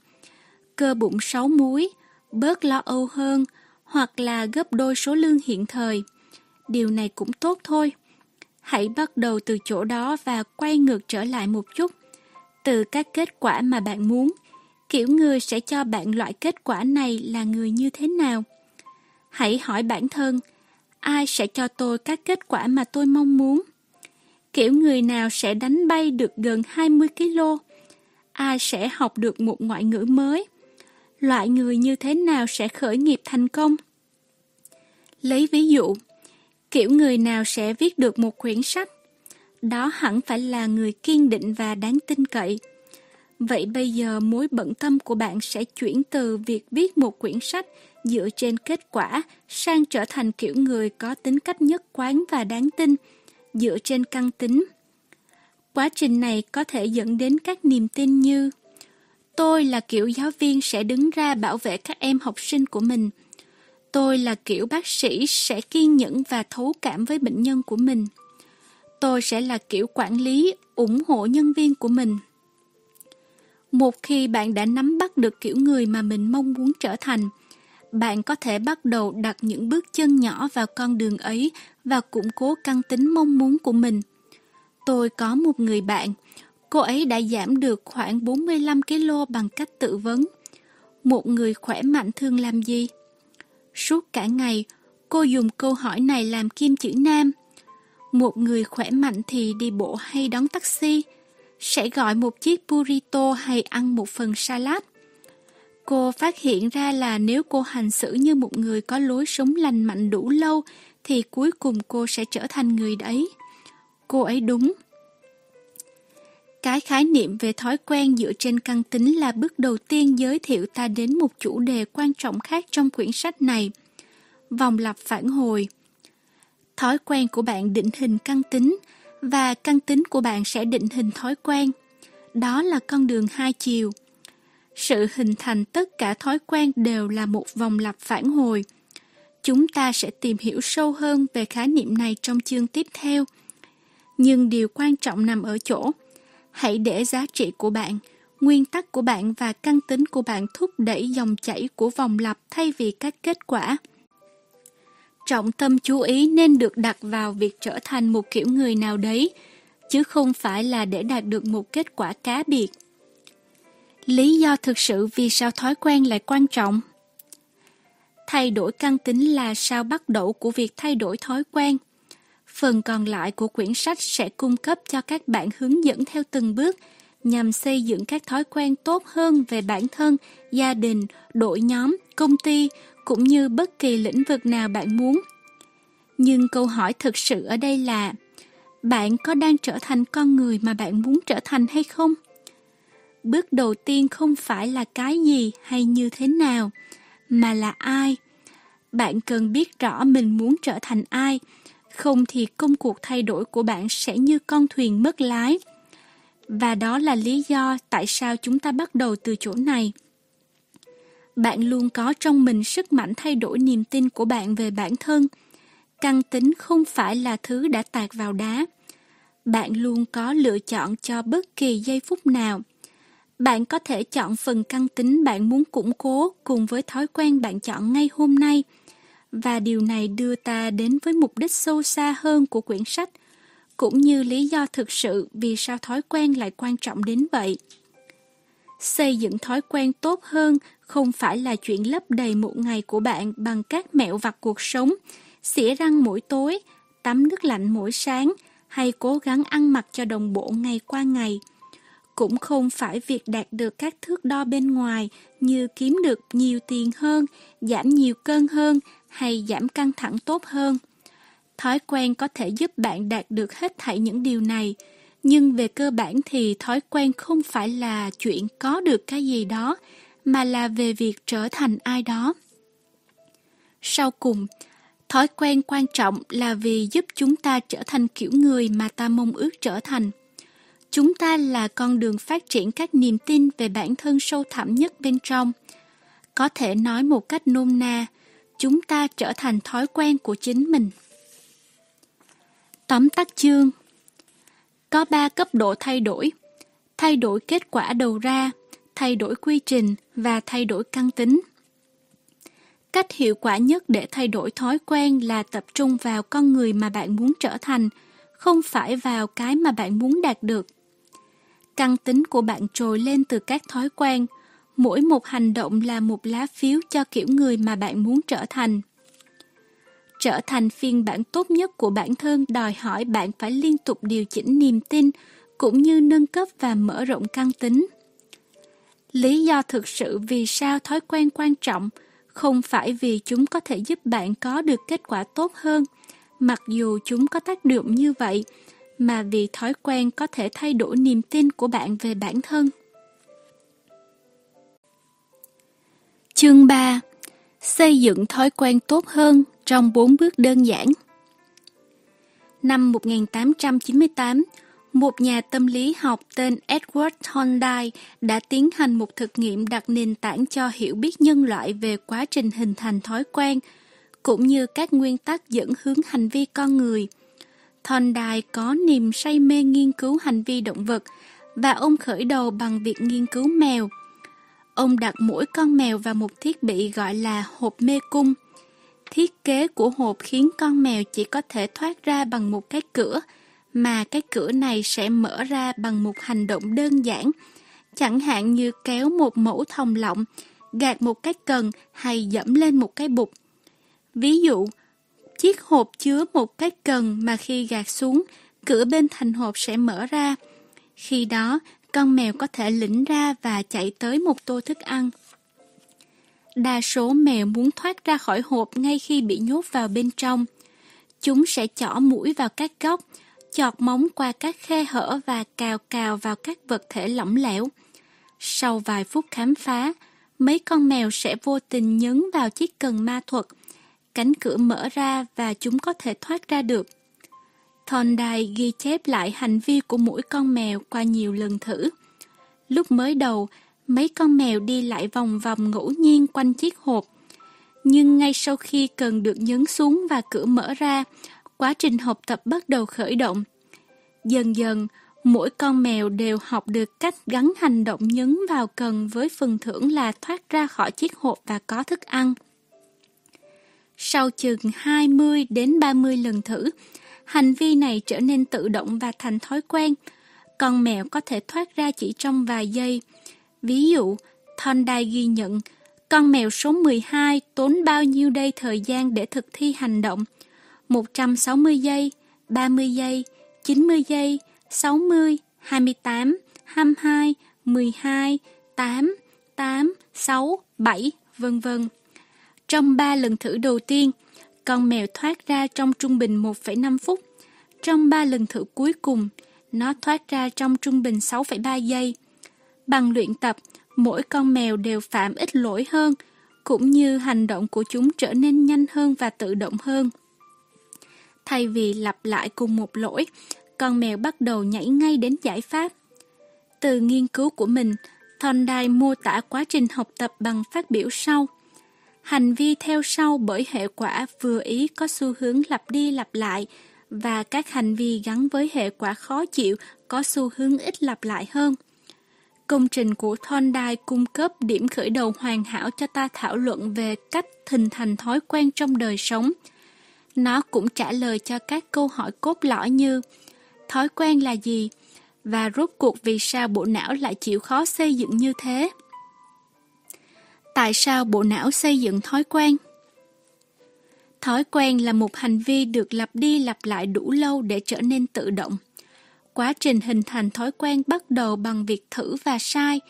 Cơ bụng sáu múi, bớt lo âu hơn, hoặc là gấp đôi số lương hiện thời. Điều này cũng tốt thôi. Hãy bắt đầu từ chỗ đó và quay ngược trở lại một chút. Từ các kết quả mà bạn muốn, kiểu người sẽ cho bạn loại kết quả này là người như thế nào? Hãy hỏi bản thân, ai sẽ cho tôi các kết quả mà tôi mong muốn? Kiểu người nào sẽ đánh bay được gần 20 kg? Ai sẽ học được một ngoại ngữ mới? Loại người như thế nào sẽ khởi nghiệp thành công? Lấy ví dụ, kiểu người nào sẽ viết được một quyển sách? Đó hẳn phải là người kiên định và đáng tin cậy. Vậy bây giờ mối bận tâm của bạn sẽ chuyển từ việc viết một quyển sách dựa trên kết quả sang trở thành kiểu người có tính cách nhất quán và đáng tin, dựa trên căn tính. Quá trình này có thể dẫn đến các niềm tin như Tôi là kiểu giáo viên sẽ đứng ra bảo vệ các em học sinh của mình. Tôi là kiểu bác sĩ sẽ kiên nhẫn và thấu cảm với bệnh nhân của mình. Tôi sẽ là kiểu quản lý, ủng hộ nhân viên của mình. Một khi bạn đã nắm bắt được kiểu người mà mình mong muốn trở thành, bạn có thể bắt đầu đặt những bước chân nhỏ vào con đường ấy và củng cố căn tính mong muốn của mình. Tôi có một người bạn, cô ấy đã giảm được khoảng 45 kg bằng cách tự vấn. Một người khỏe mạnh thường làm gì? Suốt cả ngày, cô dùng câu hỏi này làm kim chữ nam. Một người khỏe mạnh thì đi bộ hay đón taxi, sẽ gọi một chiếc burrito hay ăn một phần salad. Cô phát hiện ra là nếu cô hành xử như một người có lối sống lành mạnh đủ lâu thì cuối cùng cô sẽ trở thành người đấy. Cô ấy đúng. Cái khái niệm về thói quen dựa trên căn tính là bước đầu tiên giới thiệu ta đến một chủ đề quan trọng khác trong quyển sách này. vòng lặp phản hồi. Thói quen của bạn định hình căn tính và căn tính của bạn sẽ định hình thói quen. Đó là con đường hai chiều. Sự hình thành tất cả thói quen đều là một vòng lặp phản hồi. Chúng ta sẽ tìm hiểu sâu hơn về khái niệm này trong chương tiếp theo. Nhưng điều quan trọng nằm ở chỗ, hãy để giá trị của bạn, nguyên tắc của bạn và căn tính của bạn thúc đẩy dòng chảy của vòng lặp thay vì các kết quả. Trọng tâm chú ý nên được đặt vào việc trở thành một kiểu người nào đấy, chứ không phải là để đạt được một kết quả cá biệt. Lý do thực sự vì sao thói quen lại quan trọng? Thay đổi căn tính là sao bắt đầu của việc thay đổi thói quen. Phần còn lại của quyển sách sẽ cung cấp cho các bạn hướng dẫn theo từng bước nhằm xây dựng các thói quen tốt hơn về bản thân, gia đình, đội nhóm, công ty cũng như bất kỳ lĩnh vực nào bạn muốn. Nhưng câu hỏi thực sự ở đây là bạn có đang trở thành con người mà bạn muốn trở thành hay không? Bước đầu tiên không phải là cái gì hay như thế nào, mà là ai. Bạn cần biết rõ mình muốn trở thành ai, không thì công cuộc thay đổi của bạn sẽ như con thuyền mất lái. Và đó là lý do tại sao chúng ta bắt đầu từ chỗ này. Bạn luôn có trong mình sức mạnh thay đổi niềm tin của bạn về bản thân. căng tính không phải là thứ đã tạc vào đá. Bạn luôn có lựa chọn cho bất kỳ giây phút nào. Bạn có thể chọn phần căng tính bạn muốn củng cố cùng với thói quen bạn chọn ngay hôm nay. Và điều này đưa ta đến với mục đích sâu xa hơn của quyển sách, cũng như lý do thực sự vì sao thói quen lại quan trọng đến vậy. Xây dựng thói quen tốt hơn không phải là chuyện lấp đầy một ngày của bạn bằng các mẹo vặt cuộc sống, xỉa răng mỗi tối, tắm nước lạnh mỗi sáng hay cố gắng ăn mặc cho đồng bộ ngày qua ngày. Cũng không phải việc đạt được các thước đo bên ngoài như kiếm được nhiều tiền hơn, giảm nhiều cân hơn hay giảm căng thẳng tốt hơn. Thói quen có thể giúp bạn đạt được hết thảy những điều này, nhưng về cơ bản thì thói quen không phải là chuyện có được cái gì đó, mà là về việc trở thành ai đó. Sau cùng, thói quen quan trọng là vì giúp chúng ta trở thành kiểu người mà ta mong ước trở thành. Chúng ta là con đường phát triển các niềm tin về bản thân sâu thẳm nhất bên trong. Có thể nói một cách nôm na, chúng ta trở thành thói quen của chính mình. Tóm tắt chương Có ba cấp độ thay đổi. Thay đổi kết quả đầu ra, thay đổi quy trình và thay đổi căn tính. Cách hiệu quả nhất để thay đổi thói quen là tập trung vào con người mà bạn muốn trở thành, không phải vào cái mà bạn muốn đạt được. Căn tính của bạn trồi lên từ các thói quen, mỗi một hành động là một lá phiếu cho kiểu người mà bạn muốn trở thành. Trở thành phiên bản tốt nhất của bản thân đòi hỏi bạn phải liên tục điều chỉnh niềm tin cũng như nâng cấp và mở rộng căn tính. Lý do thực sự vì sao thói quen quan trọng không phải vì chúng có thể giúp bạn có được kết quả tốt hơn, mặc dù chúng có tác dụng như vậy, mà vì thói quen có thể thay đổi niềm tin của bạn về bản thân. Chương 3 Xây dựng thói quen tốt hơn trong 4 bước đơn giản Năm 1898, một nhà tâm lý học tên Edward Thorndike đã tiến hành một thực nghiệm đặt nền tảng cho hiểu biết nhân loại về quá trình hình thành thói quen, cũng như các nguyên tắc dẫn hướng hành vi con người. Thorndike có niềm say mê nghiên cứu hành vi động vật và ông khởi đầu bằng việc nghiên cứu mèo. Ông đặt mỗi con mèo vào một thiết bị gọi là hộp mê cung. Thiết kế của hộp khiến con mèo chỉ có thể thoát ra bằng một cái cửa – mà cái cửa này sẽ mở ra bằng một hành động đơn giản, chẳng hạn như kéo một mẫu thòng lọng, gạt một cái cần hay dẫm lên một cái bục. Ví dụ, chiếc hộp chứa một cái cần mà khi gạt xuống, cửa bên thành hộp sẽ mở ra. Khi đó, con mèo có thể lĩnh ra và chạy tới một tô thức ăn. Đa số mèo muốn thoát ra khỏi hộp ngay khi bị nhốt vào bên trong. Chúng sẽ chỏ mũi vào các góc, chọt móng qua các khe hở và cào cào vào các vật thể lỏng lẻo. Sau vài phút khám phá, mấy con mèo sẽ vô tình nhấn vào chiếc cần ma thuật cánh cửa mở ra và chúng có thể thoát ra được. Thorndike ghi chép lại hành vi của mỗi con mèo qua nhiều lần thử. Lúc mới đầu, mấy con mèo đi lại vòng vòng ngẫu nhiên quanh chiếc hộp. Nhưng ngay sau khi cần được nhấn xuống và cửa mở ra, quá trình học tập bắt đầu khởi động. Dần dần, mỗi con mèo đều học được cách gắn hành động nhấn vào cần với phần thưởng là thoát ra khỏi chiếc hộp và có thức ăn. Sau chừng 20 đến 30 lần thử, hành vi này trở nên tự động và thành thói quen. Con mèo có thể thoát ra chỉ trong vài giây. Ví dụ, Thondai ghi nhận con mèo số 12 tốn bao nhiêu đây thời gian để thực thi hành động? 160 giây, 30 giây, 90 giây, 60, 28, 22, 12, 8, 8, 6, 7, vân vân. Trong 3 lần thử đầu tiên, con mèo thoát ra trong trung bình 1,5 phút. Trong 3 lần thử cuối cùng, nó thoát ra trong trung bình 6,3 giây. Bằng luyện tập, mỗi con mèo đều phạm ít lỗi hơn, cũng như hành động của chúng trở nên nhanh hơn và tự động hơn. Thay vì lặp lại cùng một lỗi, con mèo bắt đầu nhảy ngay đến giải pháp. Từ nghiên cứu của mình, Thorndike mô tả quá trình học tập bằng phát biểu sau. Hành vi theo sau bởi hệ quả vừa ý có xu hướng lặp đi lặp lại, và các hành vi gắn với hệ quả khó chịu có xu hướng ít lặp lại hơn. Công trình của Thorndike cung cấp điểm khởi đầu hoàn hảo cho ta thảo luận về cách hình thành thói quen trong đời sống. Nó cũng trả lời cho các câu hỏi cốt lõi như, thói quen là gì và rốt cuộc vì sao bộ não lại chịu khó xây dựng như thế. Tại sao bộ não xây dựng thói quen? Thói quen là một hành vi được lặp đi lặp lại đủ lâu để trở nên tự động. Quá trình hình thành thói quen bắt đầu bằng việc thử và sai.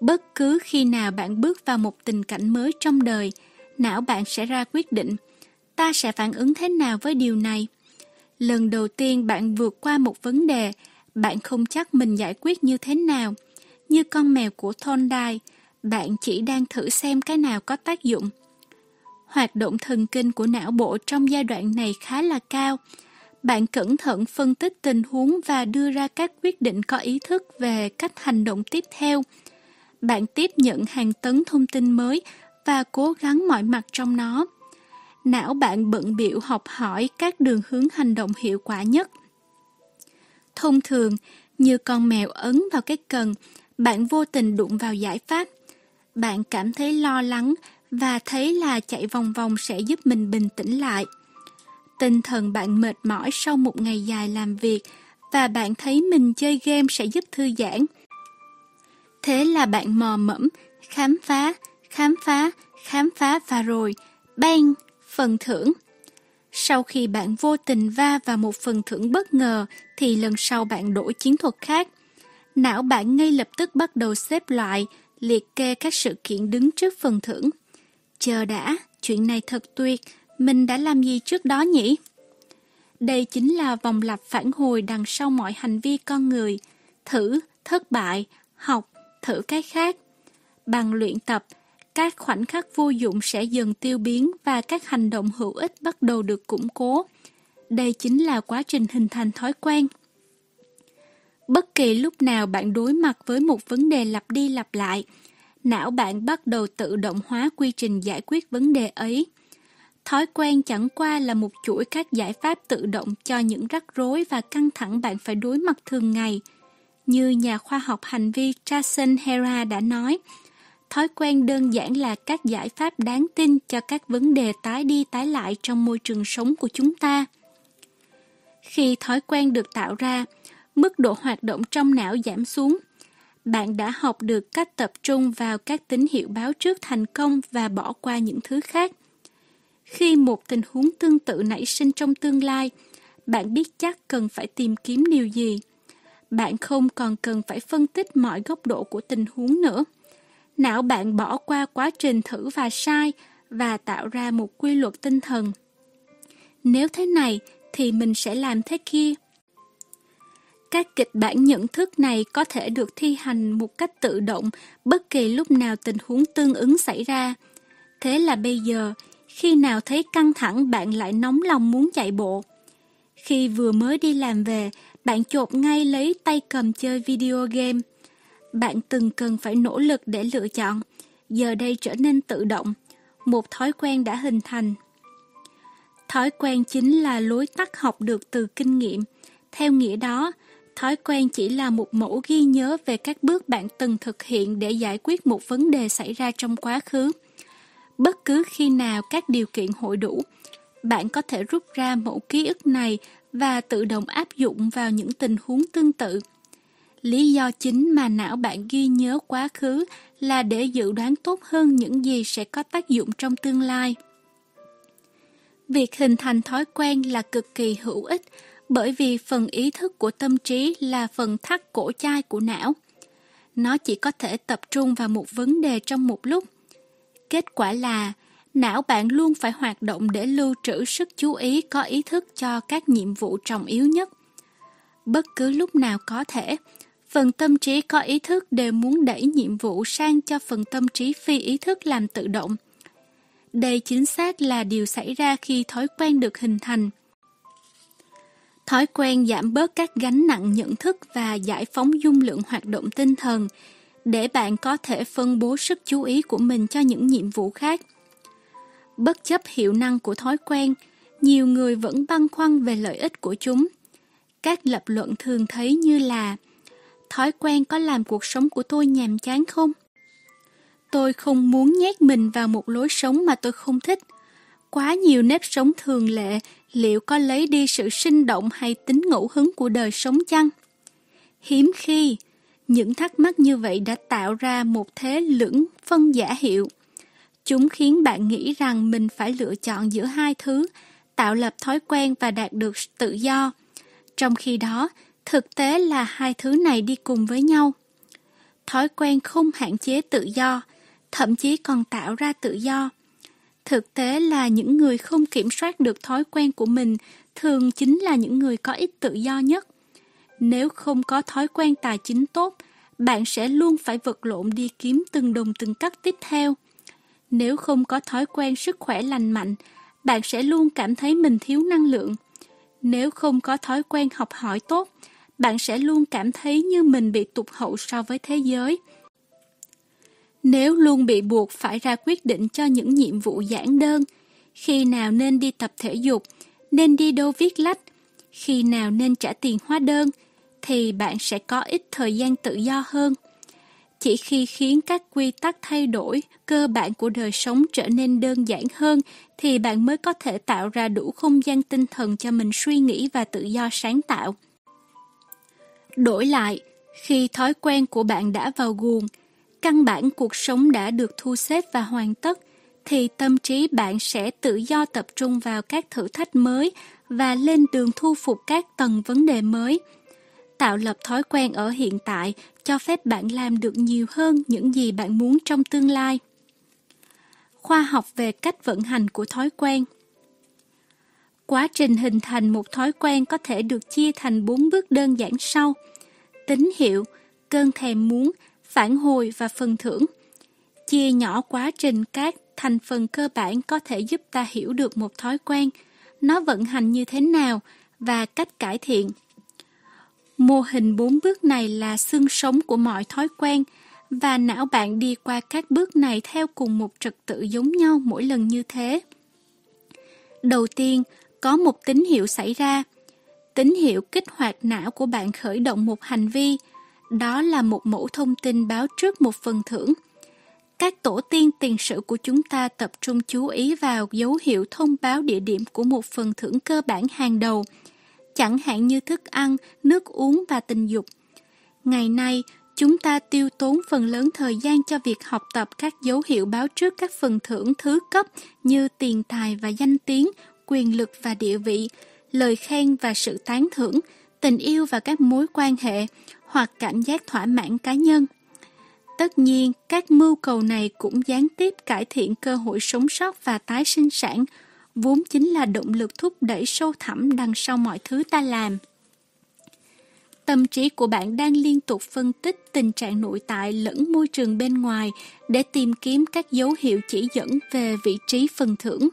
Bất cứ khi nào bạn bước vào một tình cảnh mới trong đời, não bạn sẽ ra quyết định, ta sẽ phản ứng thế nào với điều này? Lần đầu tiên bạn vượt qua một vấn đề, bạn không chắc mình giải quyết như thế nào. Như con mèo của Thorndike, bạn chỉ đang thử xem cái nào có tác dụng. Hoạt động thần kinh của não bộ trong giai đoạn này khá là cao. Bạn cẩn thận phân tích tình huống và đưa ra các quyết định có ý thức về cách hành động tiếp theo. Bạn tiếp nhận hàng tấn thông tin mới và cố gắng mọi mặt trong nó. Não bạn bận biệu học hỏi các đường hướng hành động hiệu quả nhất. Thông thường, như con mèo ấn vào cái cần, bạn vô tình đụng vào giải pháp bạn cảm thấy lo lắng và thấy là chạy vòng vòng sẽ giúp mình bình tĩnh lại. Tinh thần bạn mệt mỏi sau một ngày dài làm việc và bạn thấy mình chơi game sẽ giúp thư giãn. Thế là bạn mò mẫm, khám phá, khám phá, khám phá và rồi, bang, phần thưởng. Sau khi bạn vô tình va vào một phần thưởng bất ngờ thì lần sau bạn đổi chiến thuật khác. Não bạn ngay lập tức bắt đầu xếp loại, liệt kê các sự kiện đứng trước phần thưởng. Chờ đã, chuyện này thật tuyệt, mình đã làm gì trước đó nhỉ? Đây chính là vòng lặp phản hồi đằng sau mọi hành vi con người. Thử, thất bại, học, thử cái khác. Bằng luyện tập, các khoảnh khắc vô dụng sẽ dần tiêu biến và các hành động hữu ích bắt đầu được củng cố. Đây chính là quá trình hình thành thói quen. Bất kỳ lúc nào bạn đối mặt với một vấn đề lặp đi lặp lại, não bạn bắt đầu tự động hóa quy trình giải quyết vấn đề ấy. Thói quen chẳng qua là một chuỗi các giải pháp tự động cho những rắc rối và căng thẳng bạn phải đối mặt thường ngày. Như nhà khoa học hành vi Jason Hera đã nói, thói quen đơn giản là các giải pháp đáng tin cho các vấn đề tái đi tái lại trong môi trường sống của chúng ta. Khi thói quen được tạo ra, mức độ hoạt động trong não giảm xuống. Bạn đã học được cách tập trung vào các tín hiệu báo trước thành công và bỏ qua những thứ khác. Khi một tình huống tương tự nảy sinh trong tương lai, bạn biết chắc cần phải tìm kiếm điều gì. Bạn không còn cần phải phân tích mọi góc độ của tình huống nữa. Não bạn bỏ qua quá trình thử và sai và tạo ra một quy luật tinh thần. Nếu thế này thì mình sẽ làm thế kia. Các kịch bản nhận thức này có thể được thi hành một cách tự động bất kỳ lúc nào tình huống tương ứng xảy ra. Thế là bây giờ, Khi nào thấy căng thẳng bạn lại nóng lòng muốn chạy bộ. Khi vừa mới đi làm về, bạn chộp ngay lấy tay cầm chơi video game. Bạn từng cần phải nỗ lực để lựa chọn, giờ đây trở nên tự động, một thói quen đã hình thành. Thói quen chính là lối tắt học được từ kinh nghiệm. Theo nghĩa đó, thói quen chỉ là một mẫu ghi nhớ về các bước bạn từng thực hiện để giải quyết một vấn đề xảy ra trong quá khứ. Bất cứ khi nào các điều kiện hội đủ, bạn có thể rút ra mẫu ký ức này và tự động áp dụng vào những tình huống tương tự. Lý do chính mà não bạn ghi nhớ quá khứ là để dự đoán tốt hơn những gì sẽ có tác dụng trong tương lai. Việc hình thành thói quen là cực kỳ hữu ích bởi vì phần ý thức của tâm trí là phần thắt cổ chai của não. Nó chỉ có thể tập trung vào một vấn đề trong một lúc. Kết quả là não bạn luôn phải hoạt động để lưu trữ sức chú ý có ý thức cho các nhiệm vụ trọng yếu nhất. Bất cứ lúc nào có thể, phần tâm trí có ý thức đều muốn đẩy nhiệm vụ sang cho phần tâm trí phi ý thức làm tự động. Đây chính xác là điều xảy ra khi thói quen được hình thành. Thói quen giảm bớt các gánh nặng nhận thức và giải phóng dung lượng hoạt động tinh thần để bạn có thể phân bố sức chú ý của mình cho những nhiệm vụ khác. Bất chấp hiệu năng của thói quen, nhiều người vẫn băn khoăn về lợi ích của chúng. Các lập luận thường thấy như là thói quen có làm cuộc sống của tôi nhàm chán không? Tôi không muốn nhét mình vào một lối sống mà tôi không thích. Quá nhiều nếp sống thường lệ, liệu có lấy đi sự sinh động hay tính ngẫu hứng của đời sống chăng? Hiếm khi, những thắc mắc như vậy đã tạo ra một thế lưỡng phân giả hiệu. Chúng khiến bạn nghĩ rằng mình phải lựa chọn giữa hai thứ, tạo lập thói quen và đạt được tự do. Trong khi đó, thực tế là hai thứ này đi cùng với nhau. Thói quen không hạn chế tự do, thậm chí còn tạo ra tự do. Thực tế là những người không kiểm soát được thói quen của mình thường chính là những người có ít tự do nhất. Nếu không có thói quen tài chính tốt, bạn sẽ luôn phải vật lộn đi kiếm từng đồng từng cắt tiếp theo. Nếu không có thói quen sức khỏe lành mạnh, bạn sẽ luôn cảm thấy mình thiếu năng lượng. Nếu không có thói quen học hỏi tốt, bạn sẽ luôn cảm thấy như mình bị tụt hậu so với thế giới. Nếu luôn bị buộc phải ra quyết định cho những nhiệm vụ giản đơn, khi nào nên đi tập thể dục, nên đi đâu viết lách, khi nào nên trả tiền hóa đơn, thì bạn sẽ có ít thời gian tự do hơn. Chỉ khi khiến các quy tắc thay đổi cơ bản của đời sống trở nên đơn giản hơn thì bạn mới có thể tạo ra đủ không gian tinh thần cho mình suy nghĩ và tự do sáng tạo. Đổi lại, khi thói quen của bạn đã vào guồng, căn bản cuộc sống đã được thu xếp và hoàn tất, thì tâm trí bạn sẽ tự do tập trung vào các thử thách mới và lên đường thu phục các tầng vấn đề mới. Tạo lập thói quen ở hiện tại cho phép bạn làm được nhiều hơn những gì bạn muốn trong tương lai. Khoa học về cách vận hành của thói quen Quá trình hình thành một thói quen có thể được chia thành bốn bước đơn giản sau. Tín hiệu, cơn thèm muốn, phản hồi và phần thưởng. Chia nhỏ quá trình các thành phần cơ bản có thể giúp ta hiểu được một thói quen, nó vận hành như thế nào và cách cải thiện. Mô hình bốn bước này là xương sống của mọi thói quen và não bạn đi qua các bước này theo cùng một trật tự giống nhau mỗi lần như thế. Đầu tiên, có một tín hiệu xảy ra. Tín hiệu kích hoạt não của bạn khởi động một hành vi, đó là một mẫu thông tin báo trước một phần thưởng. Các tổ tiên tiền sử của chúng ta tập trung chú ý vào dấu hiệu thông báo địa điểm của một phần thưởng cơ bản hàng đầu, chẳng hạn như thức ăn, nước uống và tình dục. Ngày nay, chúng ta tiêu tốn phần lớn thời gian cho việc học tập các dấu hiệu báo trước các phần thưởng thứ cấp như tiền tài và danh tiếng, quyền lực và địa vị, lời khen và sự tán thưởng, tình yêu và các mối quan hệ, hoặc cảm giác thỏa mãn cá nhân. Tất nhiên, các mưu cầu này cũng gián tiếp cải thiện cơ hội sống sót và tái sinh sản, vốn chính là động lực thúc đẩy sâu thẳm đằng sau mọi thứ ta làm. Tâm trí của bạn đang liên tục phân tích tình trạng nội tại lẫn môi trường bên ngoài để tìm kiếm các dấu hiệu chỉ dẫn về vị trí phần thưởng.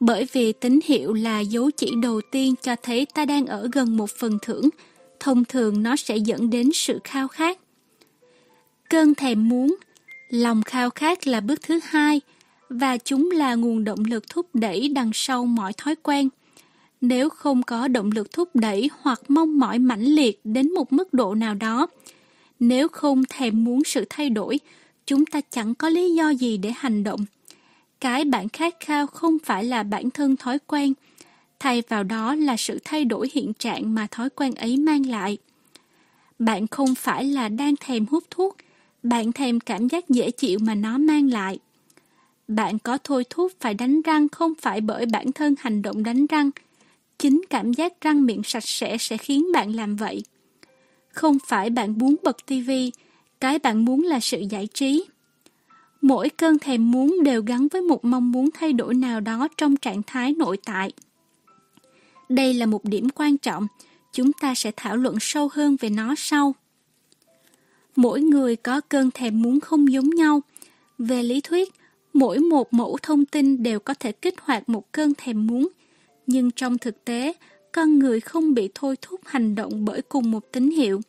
Bởi vì tín hiệu là dấu chỉ đầu tiên cho thấy ta đang ở gần một phần thưởng, thông thường nó sẽ dẫn đến sự khao khát. Cơn thèm muốn, lòng khao khát là bước thứ hai, và chúng là nguồn động lực thúc đẩy đằng sau mọi thói quen. Nếu không có động lực thúc đẩy hoặc mong mỏi mãnh liệt đến một mức độ nào đó, nếu không thèm muốn sự thay đổi, chúng ta chẳng có lý do gì để hành động. Cái bạn khát khao không phải là bản thân thói quen, thay vào đó là sự thay đổi hiện trạng mà thói quen ấy mang lại. Bạn không phải là đang thèm hút thuốc, bạn thèm cảm giác dễ chịu mà nó mang lại. Bạn có thôi thúc phải đánh răng không phải bởi bản thân hành động đánh răng. Chính cảm giác răng miệng sạch sẽ sẽ khiến bạn làm vậy. Không phải bạn muốn bật tivi, cái bạn muốn là sự giải trí. Mỗi cơn thèm muốn đều gắn với một mong muốn thay đổi nào đó trong trạng thái nội tại. Đây là một điểm quan trọng, chúng ta sẽ thảo luận sâu hơn về nó sau. Mỗi người có cơn thèm muốn không giống nhau. Về lý thuyết, mỗi một mẫu thông tin đều có thể kích hoạt một cơn thèm muốn, nhưng trong thực tế, con người không bị thôi thúc hành động bởi cùng một tín hiệu.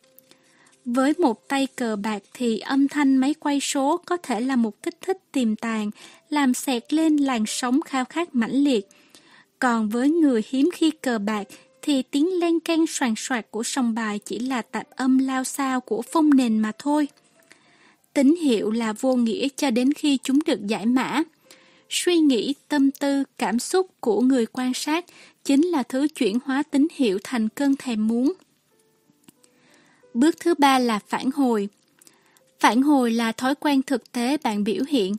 Với một tay cờ bạc thì âm thanh máy quay số có thể là một kích thích tiềm tàng, làm xẹt lên làn sóng khao khát mãnh liệt. Còn với người hiếm khi cờ bạc thì tiếng len can soàn soạt của sòng bài chỉ là tạp âm lao sao của phong nền mà thôi. Tín hiệu là vô nghĩa cho đến khi chúng được giải mã. Suy nghĩ, tâm tư, cảm xúc của người quan sát chính là thứ chuyển hóa tín hiệu thành cơn thèm muốn. Bước thứ ba là phản hồi. Phản hồi là thói quen thực tế bạn biểu hiện.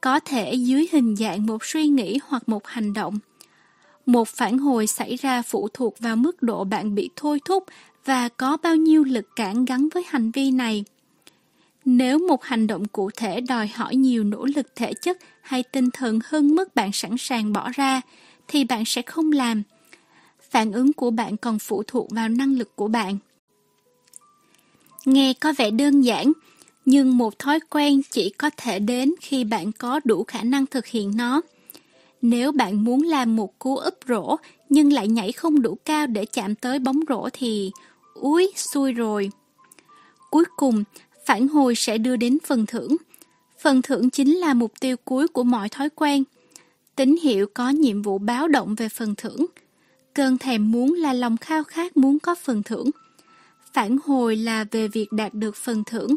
Có thể dưới hình dạng một suy nghĩ hoặc một hành động. Một phản hồi xảy ra phụ thuộc vào mức độ bạn bị thôi thúc và có bao nhiêu lực cản gắn với hành vi này. Nếu một hành động cụ thể đòi hỏi nhiều nỗ lực thể chất hay tinh thần hơn mức bạn sẵn sàng bỏ ra, thì bạn sẽ không làm. Phản ứng của bạn còn phụ thuộc vào năng lực của bạn. Nghe có vẻ đơn giản, nhưng một thói quen chỉ có thể đến khi bạn có đủ khả năng thực hiện nó. Nếu bạn muốn làm một cú úp rổ nhưng lại nhảy không đủ cao để chạm tới bóng rổ thì úi xui rồi. Cuối cùng, phản hồi sẽ đưa đến phần thưởng. Phần thưởng chính là mục tiêu cuối của mọi thói quen. Tín hiệu có nhiệm vụ báo động về phần thưởng. Cơn thèm muốn là lòng khao khát muốn có phần thưởng. Phản hồi là về việc đạt được phần thưởng.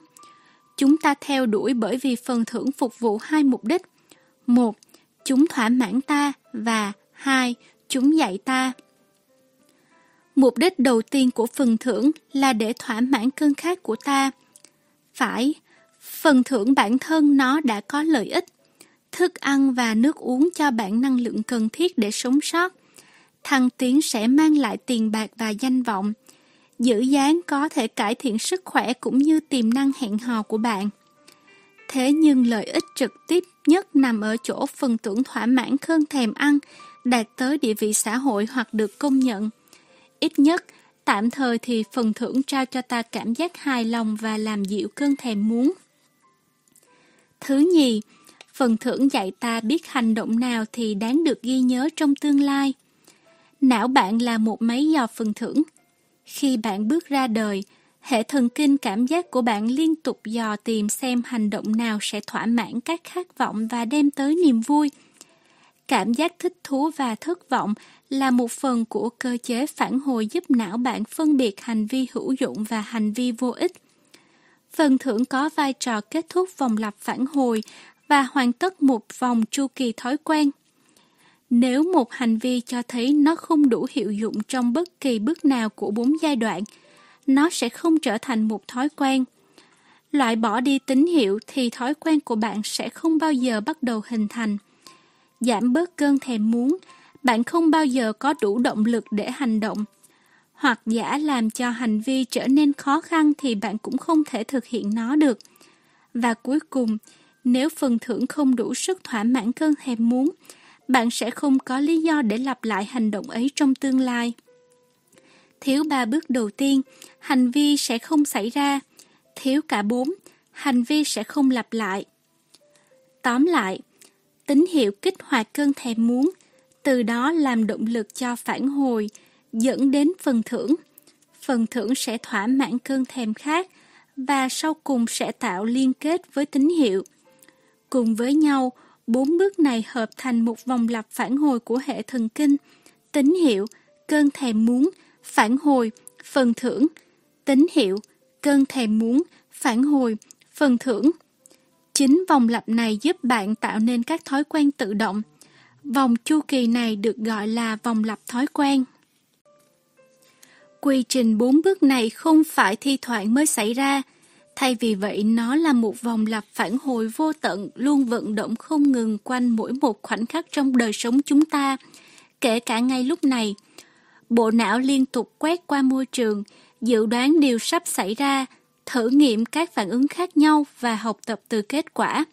Chúng ta theo đuổi bởi vì phần thưởng phục vụ hai mục đích. Một, chúng thỏa mãn ta và hai, chúng dạy ta. Mục đích đầu tiên của phần thưởng là để thỏa mãn cơn khát của ta. Phải, phần thưởng bản thân nó đã có lợi ích. Thức ăn và nước uống cho bạn năng lượng cần thiết để sống sót. Thăng tiến sẽ mang lại tiền bạc và danh vọng. Giữ dáng có thể cải thiện sức khỏe cũng như tiềm năng hẹn hò của bạn. Thế nhưng lợi ích trực tiếp nhất nằm ở chỗ phần tưởng thỏa mãn cơn thèm ăn, đạt tới địa vị xã hội hoặc được công nhận. Ít nhất, tạm thời thì phần thưởng trao cho ta cảm giác hài lòng và làm dịu cơn thèm muốn. Thứ nhì, phần thưởng dạy ta biết hành động nào thì đáng được ghi nhớ trong tương lai. Não bạn là một máy dò phần thưởng. Khi bạn bước ra đời, hệ thần kinh cảm giác của bạn liên tục dò tìm xem hành động nào sẽ thỏa mãn các khát vọng và đem tới niềm vui. Cảm giác thích thú và thất vọng là một phần của cơ chế phản hồi giúp não bạn phân biệt hành vi hữu dụng và hành vi vô ích. Phần thưởng có vai trò kết thúc vòng lặp phản hồi và hoàn tất một vòng chu kỳ thói quen. Nếu một hành vi cho thấy nó không đủ hiệu dụng trong bất kỳ bước nào của bốn giai đoạn, nó sẽ không trở thành một thói quen. Loại bỏ đi tín hiệu thì thói quen của bạn sẽ không bao giờ bắt đầu hình thành. Giảm bớt cơn thèm muốn, bạn không bao giờ có đủ động lực để hành động. Hoặc giả làm cho hành vi trở nên khó khăn thì bạn cũng không thể thực hiện nó được. Và cuối cùng, nếu phần thưởng không đủ sức thỏa mãn cơn thèm muốn, bạn sẽ không có lý do để lặp lại hành động ấy trong tương lai. Thiếu ba bước đầu tiên, hành vi sẽ không xảy ra. Thiếu cả bốn, hành vi sẽ không lặp lại. Tóm lại, tín hiệu kích hoạt cơn thèm muốn, từ đó làm động lực cho phản hồi, dẫn đến phần thưởng. Phần thưởng sẽ thỏa mãn cơn thèm khác và sau cùng sẽ tạo liên kết với tín hiệu. Cùng với nhau, bốn bước này hợp thành một vòng lặp phản hồi của hệ thần kinh, tín hiệu, cơn thèm muốn, phản hồi, phần thưởng, tín hiệu, cơn thèm muốn, phản hồi, phần thưởng. Chính vòng lặp này giúp bạn tạo nên các thói quen tự động. Vòng chu kỳ này được gọi là vòng lặp thói quen. Quy trình bốn bước này không phải thi thoảng mới xảy ra, thay vì vậy nó là một vòng lặp phản hồi vô tận luôn vận động không ngừng quanh mỗi một khoảnh khắc trong đời sống chúng ta, kể cả ngay lúc này. Bộ não liên tục quét qua môi trường, dự đoán điều sắp xảy ra, thử nghiệm các phản ứng khác nhau và học tập từ kết quả.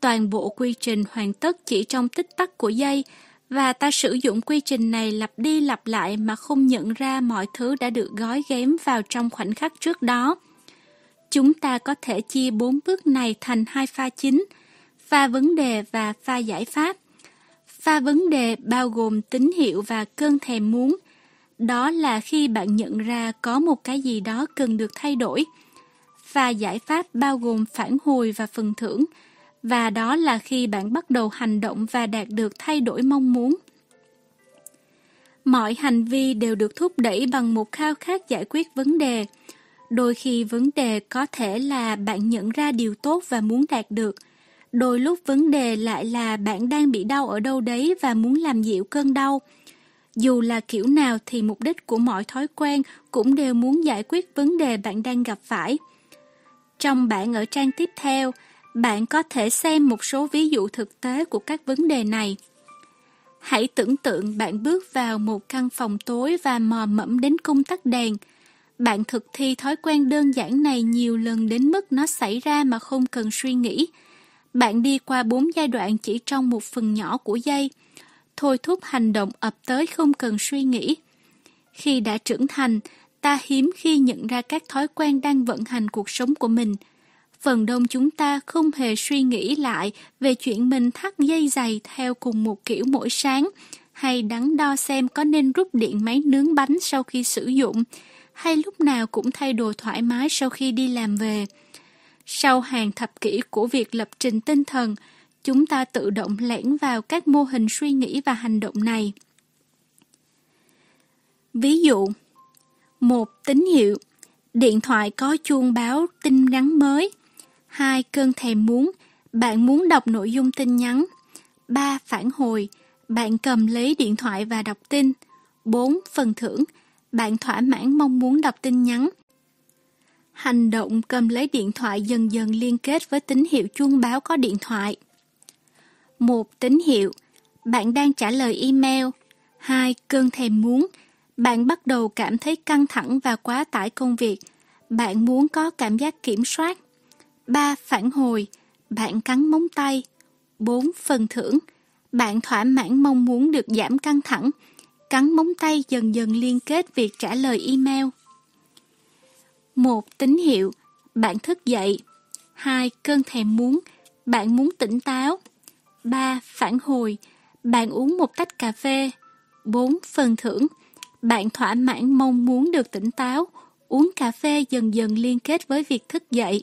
Toàn bộ quy trình hoàn tất chỉ trong tích tắc của giây và ta sử dụng quy trình này lặp đi lặp lại mà không nhận ra mọi thứ đã được gói ghém vào trong khoảnh khắc trước đó. Chúng ta có thể chia bốn bước này thành hai pha chính, pha vấn đề và pha giải pháp. Pha vấn đề bao gồm tín hiệu và cơn thèm muốn. Đó là khi bạn nhận ra có một cái gì đó cần được thay đổi. và giải pháp bao gồm phản hồi và phần thưởng, và đó là khi bạn bắt đầu hành động và đạt được thay đổi mong muốn. Mọi hành vi đều được thúc đẩy bằng một khao khát giải quyết vấn đề. Đôi khi vấn đề có thể là bạn nhận ra điều tốt và muốn đạt được. Đôi lúc vấn đề lại là bạn đang bị đau ở đâu đấy và muốn làm dịu cơn đau. Dù là kiểu nào thì mục đích của mọi thói quen cũng đều muốn giải quyết vấn đề bạn đang gặp phải. Trong bản ở trang tiếp theo, bạn có thể xem một số ví dụ thực tế của các vấn đề này. Hãy tưởng tượng bạn bước vào một căn phòng tối và mò mẫm đến cung tắt đèn. Bạn thực thi thói quen đơn giản này nhiều lần đến mức nó xảy ra mà không cần suy nghĩ. Bạn đi qua bốn giai đoạn chỉ trong một phần nhỏ của giây. Thôi thúc hành động ập tới không cần suy nghĩ. Khi đã trưởng thành, ta hiếm khi nhận ra các thói quen đang vận hành cuộc sống của mình – phần đông chúng ta không hề suy nghĩ lại về chuyện mình thắt dây giày theo cùng một kiểu mỗi sáng, hay đắn đo xem có nên rút điện máy nướng bánh sau khi sử dụng, hay lúc nào cũng thay đồ thoải mái sau khi đi làm về. Sau hàng thập kỷ của việc lập trình tinh thần, chúng ta tự động lẻn vào các mô hình suy nghĩ và hành động này. Ví dụ, một tín hiệu Điện thoại có chuông báo tin nhắn mới. hai Cơn thèm muốn, bạn muốn đọc nội dung tin nhắn. ba Phản hồi, bạn cầm lấy điện thoại và đọc tin. bốn Phần thưởng, bạn thỏa mãn mong muốn đọc tin nhắn. Hành động cầm lấy điện thoại dần dần liên kết với tín hiệu chuông báo có điện thoại một Tín hiệu, bạn đang trả lời email. hai Cơn thèm muốn, bạn bắt đầu cảm thấy căng thẳng và quá tải công việc. Bạn muốn có cảm giác kiểm soát. ba Phản hồi, bạn cắn móng tay. bốn Phần thưởng, bạn thỏa mãn mong muốn được giảm căng thẳng. Cắn móng tay dần dần liên kết việc trả lời email. một Tín hiệu, bạn thức dậy. hai Cơn thèm muốn, bạn muốn tỉnh táo. 3. Phản hồi, bạn uống một tách cà phê. 4. Phần thưởng, bạn thỏa mãn mong muốn được tỉnh táo. Uống cà phê dần dần liên kết với việc thức dậy.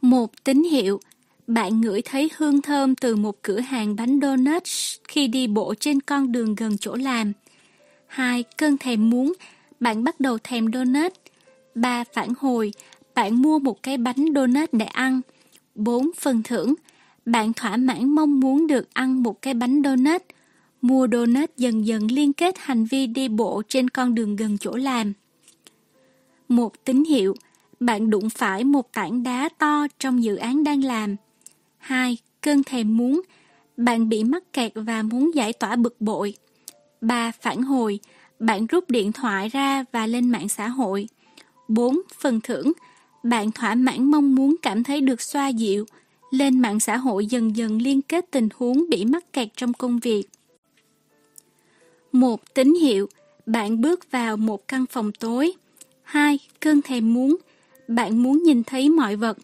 Một tín hiệu, bạn ngửi thấy hương thơm từ một cửa hàng bánh donut khi đi bộ trên con đường gần chỗ làm. Hai, cơn thèm muốn, bạn bắt đầu thèm donut. Ba, phản hồi, bạn mua một cái bánh donut để ăn. Bốn, phần thưởng, bạn thỏa mãn mong muốn được ăn một cái bánh donut. Mua donut dần dần liên kết hành vi đi bộ trên con đường gần chỗ làm. Một tín hiệu, bạn đụng phải một tảng đá to trong dự án đang làm. hai Cơn thèm muốn, bạn bị mắc kẹt và muốn giải tỏa bực bội. Ba, Phản hồi, bạn rút điện thoại ra và lên mạng xã hội. 4. Phần thưởng, bạn thỏa mãn mong muốn cảm thấy được xoa dịu. Lên mạng xã hội dần dần liên kết tình huống bị mắc kẹt trong công việc. Một tín hiệu, bạn bước vào một căn phòng tối. 2. Cơn thèm muốn, bạn muốn nhìn thấy mọi vật.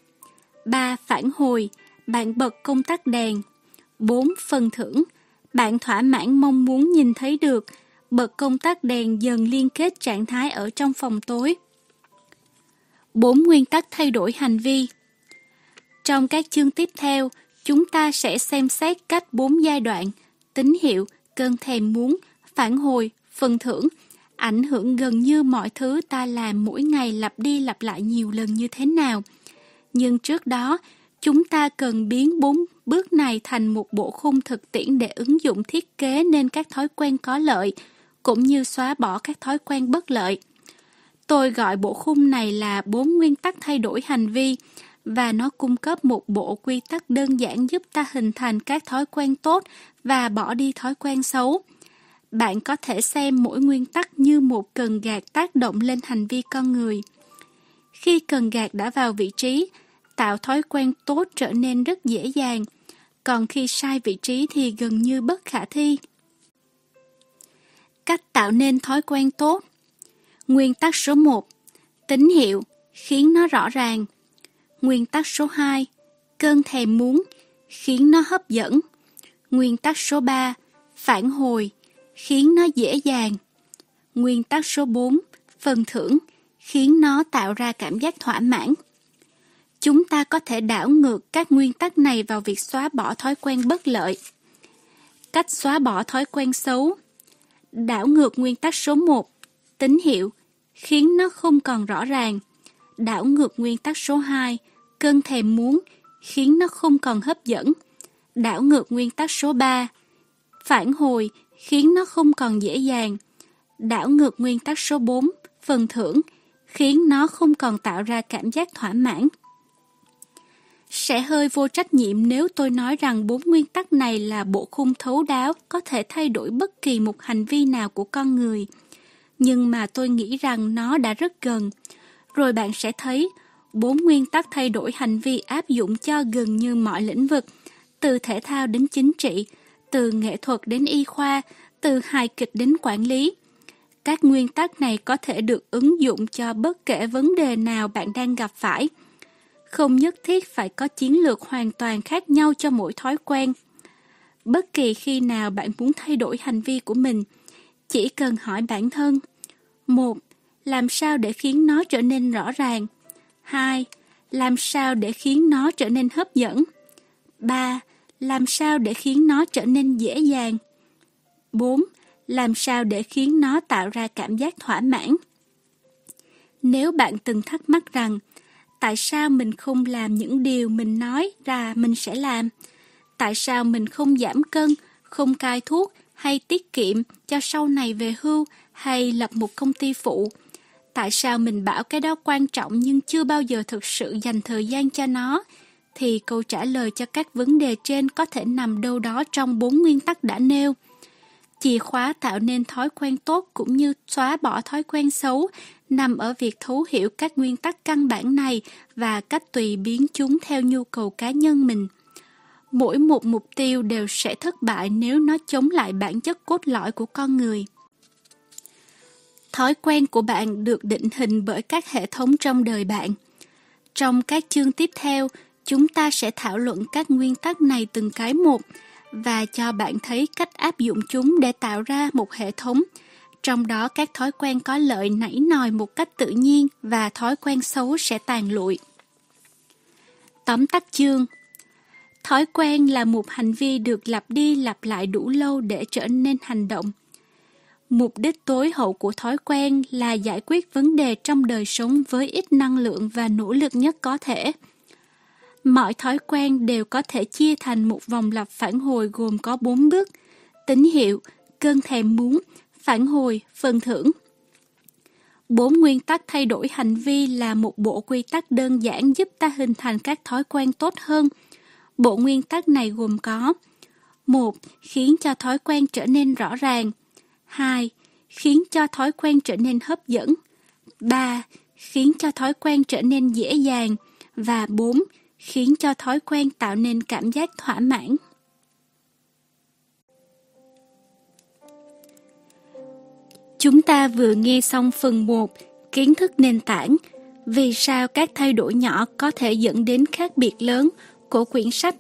3. Phản hồi, bạn bật công tắc đèn. 4. Phần thưởng, bạn thỏa mãn mong muốn nhìn thấy được, bật công tắc đèn dần liên kết trạng thái ở trong phòng tối. 4 nguyên tắc thay đổi hành vi trong các chương tiếp theo, chúng ta sẽ xem xét cách bốn giai đoạn, tín hiệu, cơn thèm muốn, phản hồi, phần thưởng, ảnh hưởng gần như mọi thứ ta làm mỗi ngày lặp đi lặp lại nhiều lần như thế nào. Nhưng trước đó, chúng ta cần biến bốn bước này thành một bộ khung thực tiễn để ứng dụng thiết kế nên các thói quen có lợi, cũng như xóa bỏ các thói quen bất lợi. Tôi gọi bộ khung này là bốn nguyên tắc thay đổi hành vi và nó cung cấp một bộ quy tắc đơn giản giúp ta hình thành các thói quen tốt và bỏ đi thói quen xấu. Bạn có thể xem mỗi nguyên tắc như một cần gạt tác động lên hành vi con người. Khi cần gạt đã vào vị trí, tạo thói quen tốt trở nên rất dễ dàng, còn khi sai vị trí thì gần như bất khả thi. Cách tạo nên thói quen tốt Nguyên tắc số 1 Tín hiệu, khiến nó rõ ràng. Nguyên tắc số 2 Cơn thèm muốn, khiến nó hấp dẫn. Nguyên tắc số 3 Phản hồi, khiến nó dễ dàng. Nguyên tắc số 4 Phần thưởng, khiến nó tạo ra cảm giác thỏa mãn. Chúng ta có thể đảo ngược các nguyên tắc này vào việc xóa bỏ thói quen bất lợi. Cách xóa bỏ thói quen xấu Đảo ngược nguyên tắc số 1 Tín hiệu khiến nó không còn rõ ràng. Đảo ngược nguyên tắc số 2 Cơn thèm muốn khiến nó không còn hấp dẫn. Đảo ngược nguyên tắc số 3 Phản hồi khiến nó không còn dễ dàng. Đảo ngược nguyên tắc số 4 Phần thưởng khiến nó không còn tạo ra cảm giác thỏa mãn. Sẽ hơi vô trách nhiệm nếu tôi nói rằng bốn nguyên tắc này là bộ khung thấu đáo có thể thay đổi bất kỳ một hành vi nào của con người. Nhưng mà tôi nghĩ rằng nó đã rất gần. Rồi bạn sẽ thấy bốn nguyên tắc thay đổi hành vi áp dụng cho gần như mọi lĩnh vực, từ thể thao đến chính trị, từ nghệ thuật đến y khoa, từ hài kịch đến quản lý. Các nguyên tắc này có thể được ứng dụng cho bất kể vấn đề nào bạn đang gặp phải. Không nhất thiết phải có chiến lược hoàn toàn khác nhau cho mỗi thói quen. Bất kỳ khi nào bạn muốn thay đổi hành vi của mình, chỉ cần hỏi bản thân. một Làm sao để khiến nó trở nên rõ ràng? 2. Làm sao để khiến nó trở nên hấp dẫn? 3. Làm sao để khiến nó trở nên dễ dàng? 4. Làm sao để khiến nó tạo ra cảm giác thỏa mãn? Nếu bạn từng thắc mắc rằng tại sao mình không làm những điều mình nói ra mình sẽ làm? Tại sao mình không giảm cân, không cai thuốc hay tiết kiệm cho sau này về hưu hay lập một công ty phụ? Tại sao mình bảo cái đó quan trọng nhưng chưa bao giờ thực sự dành thời gian cho nó? Thì câu trả lời cho các vấn đề trên có thể nằm đâu đó trong bốn nguyên tắc đã nêu. Chìa khóa tạo nên thói quen tốt cũng như xóa bỏ thói quen xấu nằm ở việc thấu hiểu các nguyên tắc căn bản này và cách tùy biến chúng theo nhu cầu cá nhân mình. Mỗi một mục tiêu đều sẽ thất bại nếu nó chống lại bản chất cốt lõi của con người. Thói quen của bạn được định hình bởi các hệ thống trong đời bạn. Trong các chương tiếp theo, chúng ta sẽ thảo luận các nguyên tắc này từng cái một và cho bạn thấy cách áp dụng chúng để tạo ra một hệ thống trong đó các thói quen có lợi nảy nòi một cách tự nhiên và thói quen xấu sẽ tàn lụi. Tóm tắt chương Thói quen là một hành vi được lặp đi lặp lại đủ lâu để trở nên hành động. Mục đích tối hậu của thói quen là giải quyết vấn đề trong đời sống với ít năng lượng và nỗ lực nhất có thể. Mọi thói quen đều có thể chia thành một vòng lặp phản hồi gồm có 4 bước: tín hiệu, cơn thèm muốn, phản hồi, phần thưởng. Bốn nguyên tắc thay đổi hành vi là một bộ quy tắc đơn giản giúp ta hình thành các thói quen tốt hơn. Bộ nguyên tắc này gồm có một Khiến cho thói quen trở nên rõ ràng 2. Khiến cho thói quen trở nên hấp dẫn 3. Khiến cho thói quen trở nên dễ dàng và 4. Khiến cho thói quen tạo nên cảm giác thỏa mãn. Chúng ta vừa nghe xong phần 1 Kiến thức nền tảng Vì sao các thay đổi nhỏ có thể dẫn đến khác biệt lớn của quyển sách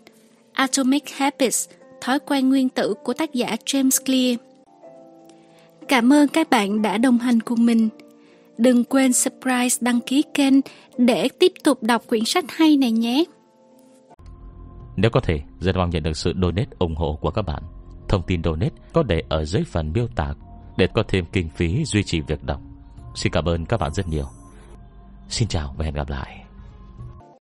Atomic Habits, Thói quen nguyên tử của tác giả James Clear Cảm ơn các bạn đã đồng hành cùng mình. Đừng quên subscribe đăng ký kênh để tiếp tục đọc quyển sách hay này nhé.
Nếu có thể, rất mong nhận được sự donate ủng hộ của các bạn. Thông tin donate có để ở dưới phần miêu tả để có thêm kinh phí duy trì việc đọc. Xin cảm ơn các bạn rất nhiều. Xin chào và hẹn gặp lại.